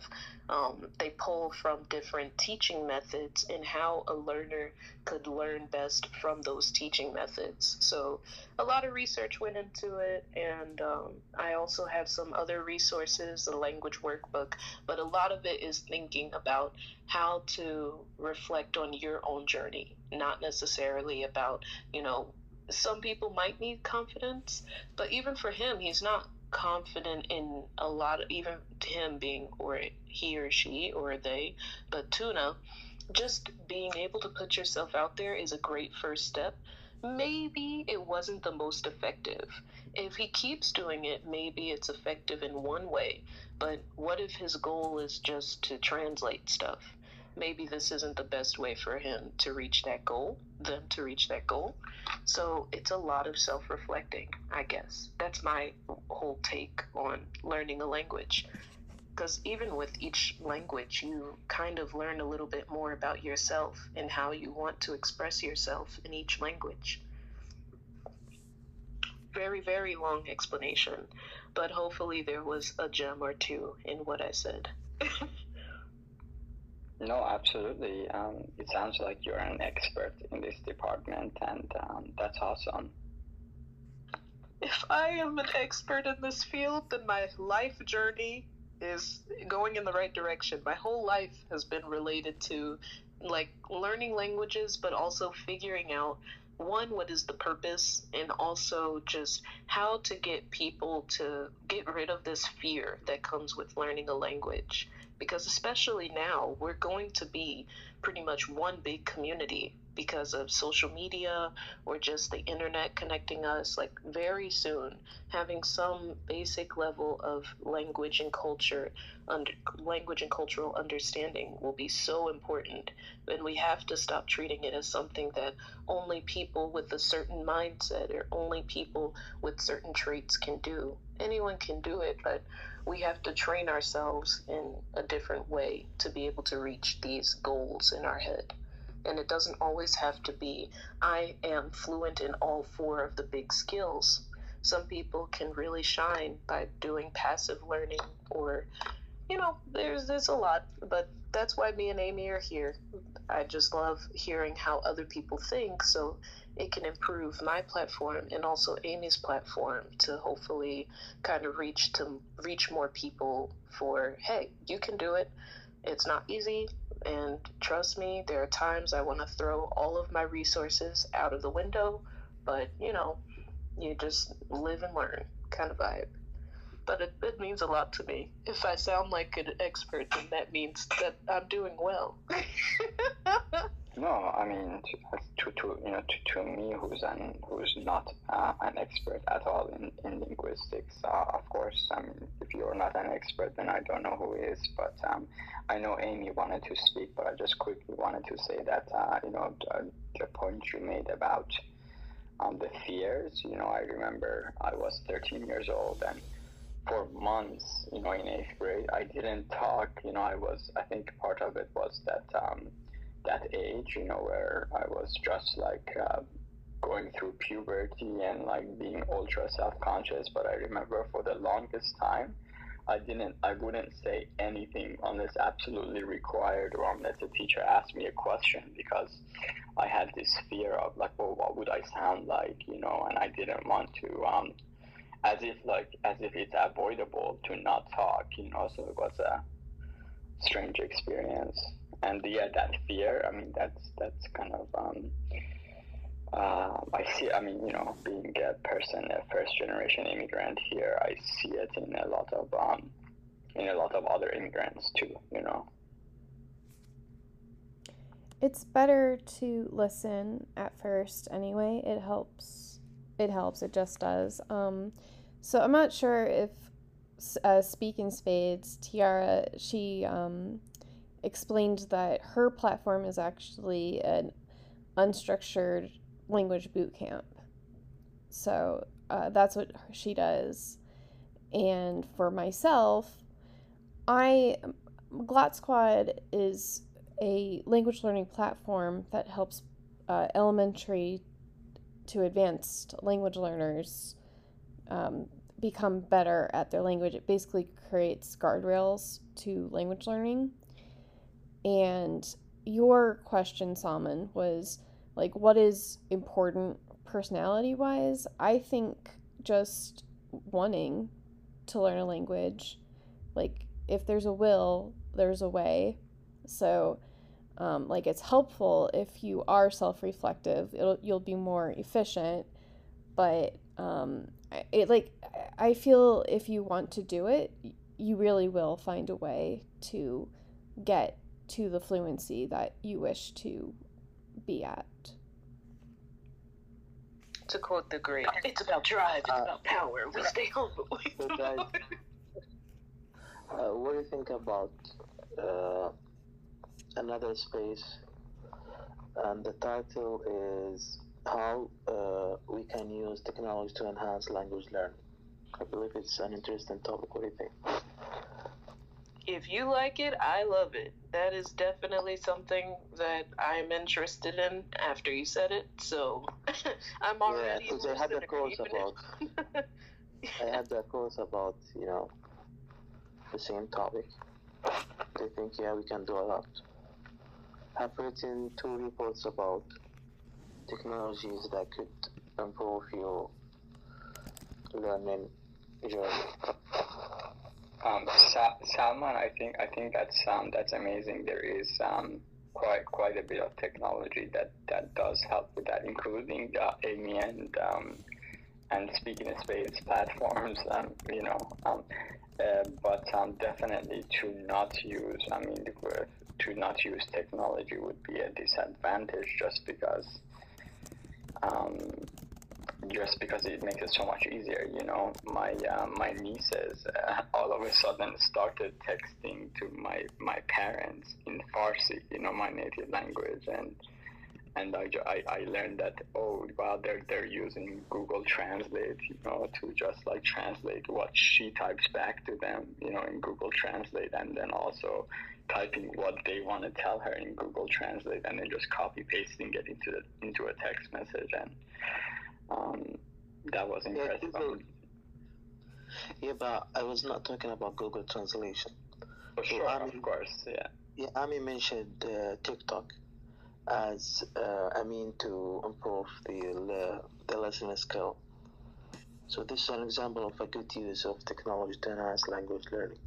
um, they pull from different teaching methods and how a learner could learn best from those teaching methods. So a lot of research went into it, and um, I also have some other resources, a language workbook, but a lot of it is thinking about how to reflect on your own journey, not necessarily about, you know, some people might need confidence, but even for him, he's not confident in a lot of even him being or he or she or they, but tuna, just being able to put yourself out there is a great first step. Maybe it wasn't the most effective. If he keeps doing it, maybe it's effective in one way. But what if his goal is just to translate stuff? Maybe this isn't the best way for him to reach that goal, them to reach that goal. So it's a lot of self reflecting, I guess. That's my whole take on learning a language. Because even with each language, you kind of learn a little bit more about yourself and how you want to express yourself in each language. Very, very long explanation, but hopefully there was a gem or two in what I said. *laughs* No, absolutely. Um, it sounds like you're an expert in this department, and um, that's awesome. If I am an expert in this field, then my life journey is going in the right direction. My whole life has been related to like learning languages, but also figuring out one, what is the purpose, and also just how to get people to get rid of this fear that comes with learning a language because especially now we're going to be pretty much one big community because of social media or just the internet connecting us like very soon having some basic level of language and culture under language and cultural understanding will be so important. And we have to stop treating it as something that only people with a certain mindset or only people with certain traits can do. Anyone can do it but we have to train ourselves in a different way to be able to reach these goals in our head. And it doesn't always have to be, I am fluent in all four of the big skills. Some people can really shine by doing passive learning or, you know, there's, there's a lot, but that's why me and Amy are here. I just love hearing how other people think. So it can improve my platform and also Amy's platform to hopefully kind of reach to reach more people for hey, you can do it. It's not easy and trust me, there are times I want to throw all of my resources out of the window, but you know, you just live and learn kind of vibe. But it, it means a lot to me. If I sound like an expert, then that means that I'm doing well. *laughs* No, I mean to, to you know to, to me who's an who's not uh, an expert at all in, in linguistics. Uh, of course, I mean if you're not an expert, then I don't know who is. But um, I know Amy wanted to speak, but I just quickly wanted to say that uh, you know the, the point you made about um, the fears. You know, I remember I was 13 years old and for months, you know, in eighth grade, I didn't talk. You know, I was I think part of it was that. Um, that age, you know, where I was just like uh, going through puberty and like being ultra self conscious. But I remember for the longest time, I didn't I wouldn't say anything unless absolutely required or unless the teacher asked me a question because I had this fear of like well what would I sound like you know and I didn't want to um as if like as if it's avoidable to not talk you know so it was a strange experience and yeah that fear I mean that's that's kind of um uh, I see. I mean, you know, being a person, a first generation immigrant here, I see it in a lot of um, in a lot of other immigrants too. You know. It's better to listen at first anyway. It helps. It helps. It just does. Um, so I'm not sure if uh, Speak in Spades, Tiara, she um, explained that her platform is actually an unstructured language boot camp. So uh, that's what she does. And for myself, I Glot Squad is a language learning platform that helps uh, elementary to advanced language learners um, become better at their language. It basically creates guardrails to language learning. And your question, Salman, was like what is important personality wise i think just wanting to learn a language like if there's a will there's a way so um, like it's helpful if you are self-reflective it'll you'll be more efficient but um, it like i feel if you want to do it you really will find a way to get to the fluency that you wish to be at. To quote the great, it's about drive, it's uh, about power. We stay home, but we so guys, uh, what do you think about uh, another space? And the title is How uh, We Can Use Technology to Enhance Language Learning. I believe it's an interesting topic. What do you think? if you like it, I love it. That is definitely something that I'm interested in after you said it. So *laughs* I'm already. Yeah, because I had a course about. *laughs* I had a course about you know the same topic. They think yeah we can do a lot. I've written two reports about technologies that could improve your learning journey. Um, Salman, I think I think that's um, that's amazing. There is um, quite quite a bit of technology that, that does help with that, including uh, Amy and um, and Speak in Spades platforms. Um, you know, um, uh, but um, definitely to not use. I mean, to not use technology would be a disadvantage just because. Um, just because it makes it so much easier. You know, my uh, my nieces uh, *laughs* all of a sudden started texting to my my parents in Farsi, you know, my native language, and and I, I, I learned that oh wow they're they're using Google Translate, you know, to just like translate what she types back to them, you know, in Google Translate, and then also typing what they want to tell her in Google Translate, and then just copy pasting it into the, into a text message and um, that was impressive. Yeah, Google, yeah, but I was not talking about Google Translation. For so sure, Ami, of course, yeah. Yeah, Ami mentioned uh, TikTok as uh, a mean to improve the the listening skill. So this is an example of a good use of technology to enhance language learning.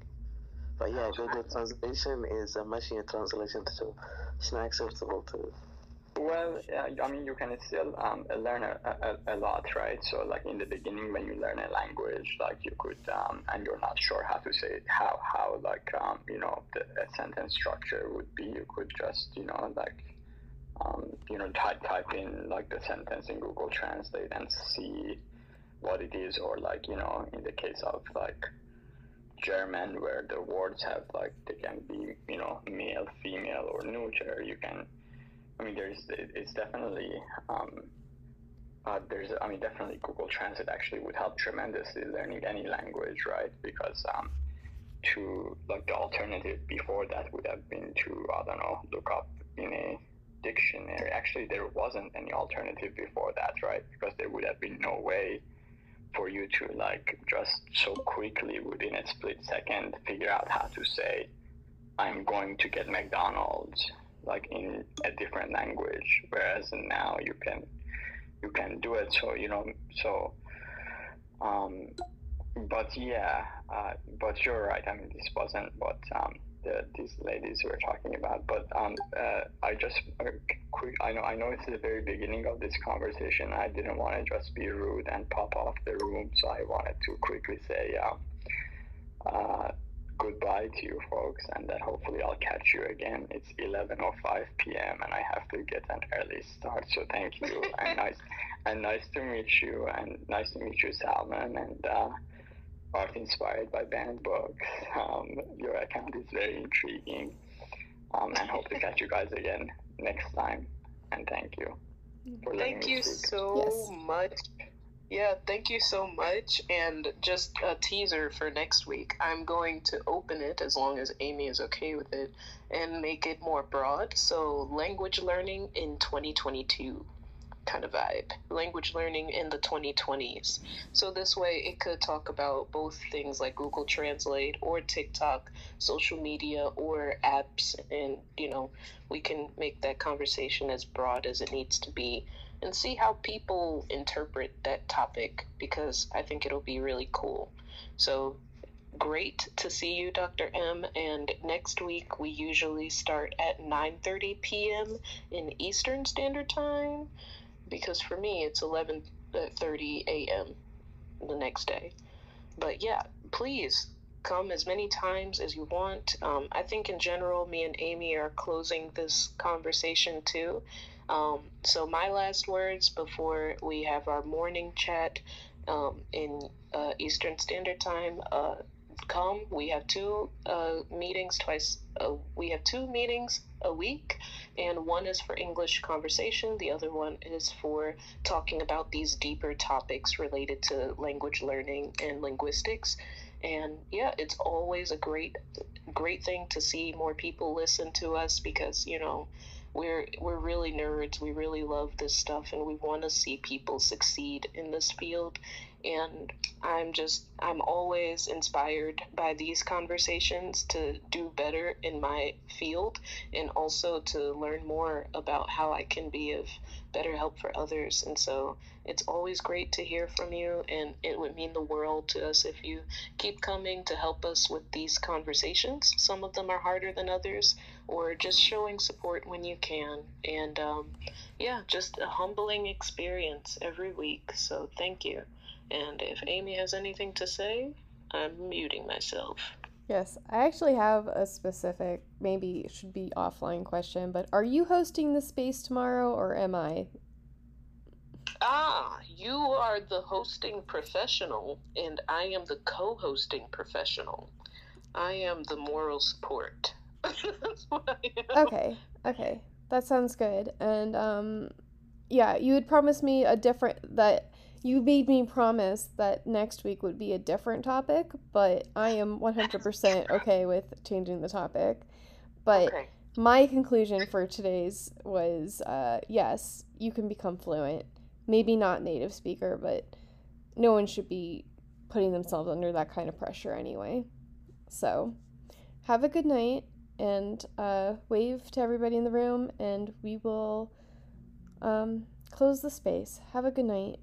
But yeah, Google Translation is a machine translation, so it's not acceptable to well, I mean, you can still um, learn a, a, a, lot, right? So, like in the beginning, when you learn a language, like you could, um, and you're not sure how to say it, how, how, like, um, you know, the sentence structure would be, you could just, you know, like, um, you know, type, type in like the sentence in Google Translate and see what it is, or like, you know, in the case of like German, where the words have like, they can be, you know, male, female, or neuter, you can I mean, there's it's definitely um, uh, there's I mean definitely Google Translate actually would help tremendously learning any language, right? Because um, to like the alternative before that would have been to I don't know look up in a dictionary. Actually, there wasn't any alternative before that, right? Because there would have been no way for you to like just so quickly within a split second figure out how to say I'm going to get McDonald's like in a different language. Whereas now you can you can do it so you know so um but yeah uh, but you're right. I mean this wasn't what um the, these ladies were talking about. But um, uh, I just uh, quick. I know I know it's the very beginning of this conversation. I didn't want to just be rude and pop off the room, so I wanted to quickly say uh, uh, goodbye to you folks, and then hopefully I'll catch you again. It's 11:05 p.m. and I have to get an early start. So thank you *laughs* and nice and nice to meet you and nice to meet you, Salman and. Art inspired by banned books. Um, your account is very intriguing. Um, and hope to catch you guys again next time. And thank you. Thank you speak. so yes. much. Yeah, thank you so much. And just a teaser for next week. I'm going to open it as long as Amy is okay with it and make it more broad. So, language learning in 2022 kind of vibe, language learning in the 2020s. So this way it could talk about both things like Google Translate or TikTok, social media or apps and you know, we can make that conversation as broad as it needs to be and see how people interpret that topic because I think it'll be really cool. So great to see you Dr. M and next week we usually start at 9:30 p.m. in Eastern Standard Time because for me it's 11:30 a.m. the next day. But yeah, please come as many times as you want. Um, I think in general, me and Amy are closing this conversation too. Um, so my last words before we have our morning chat um, in uh, Eastern Standard Time. Uh, come. We have two uh, meetings twice. Uh, we have two meetings a week, and one is for English conversation. The other one is for talking about these deeper topics related to language learning and linguistics. And yeah, it's always a great, great thing to see more people listen to us because you know we're we're really nerds. We really love this stuff, and we want to see people succeed in this field and I'm just I'm always inspired by these conversations to do better in my field and also to learn more about how I can be of better help for others. And so it's always great to hear from you and it would mean the world to us if you keep coming to help us with these conversations. Some of them are harder than others or just showing support when you can. And um, yeah just a humbling experience every week. So thank you and if Amy has anything to say, I'm muting myself. Yes, I actually have a specific, maybe it should be offline question, but are you hosting the space tomorrow or am I? Ah, you are the hosting professional, and I am the co hosting professional. I am the moral support. *laughs* Okay, okay. That sounds good. And um yeah, you had promised me a different that you made me promise that next week would be a different topic, but I am 100% *laughs* okay with changing the topic. But okay. my conclusion for today's was uh, yes, you can become fluent. Maybe not native speaker, but no one should be putting themselves under that kind of pressure anyway. So, have a good night and uh, wave to everybody in the room, and we will um, close the space. Have a good night.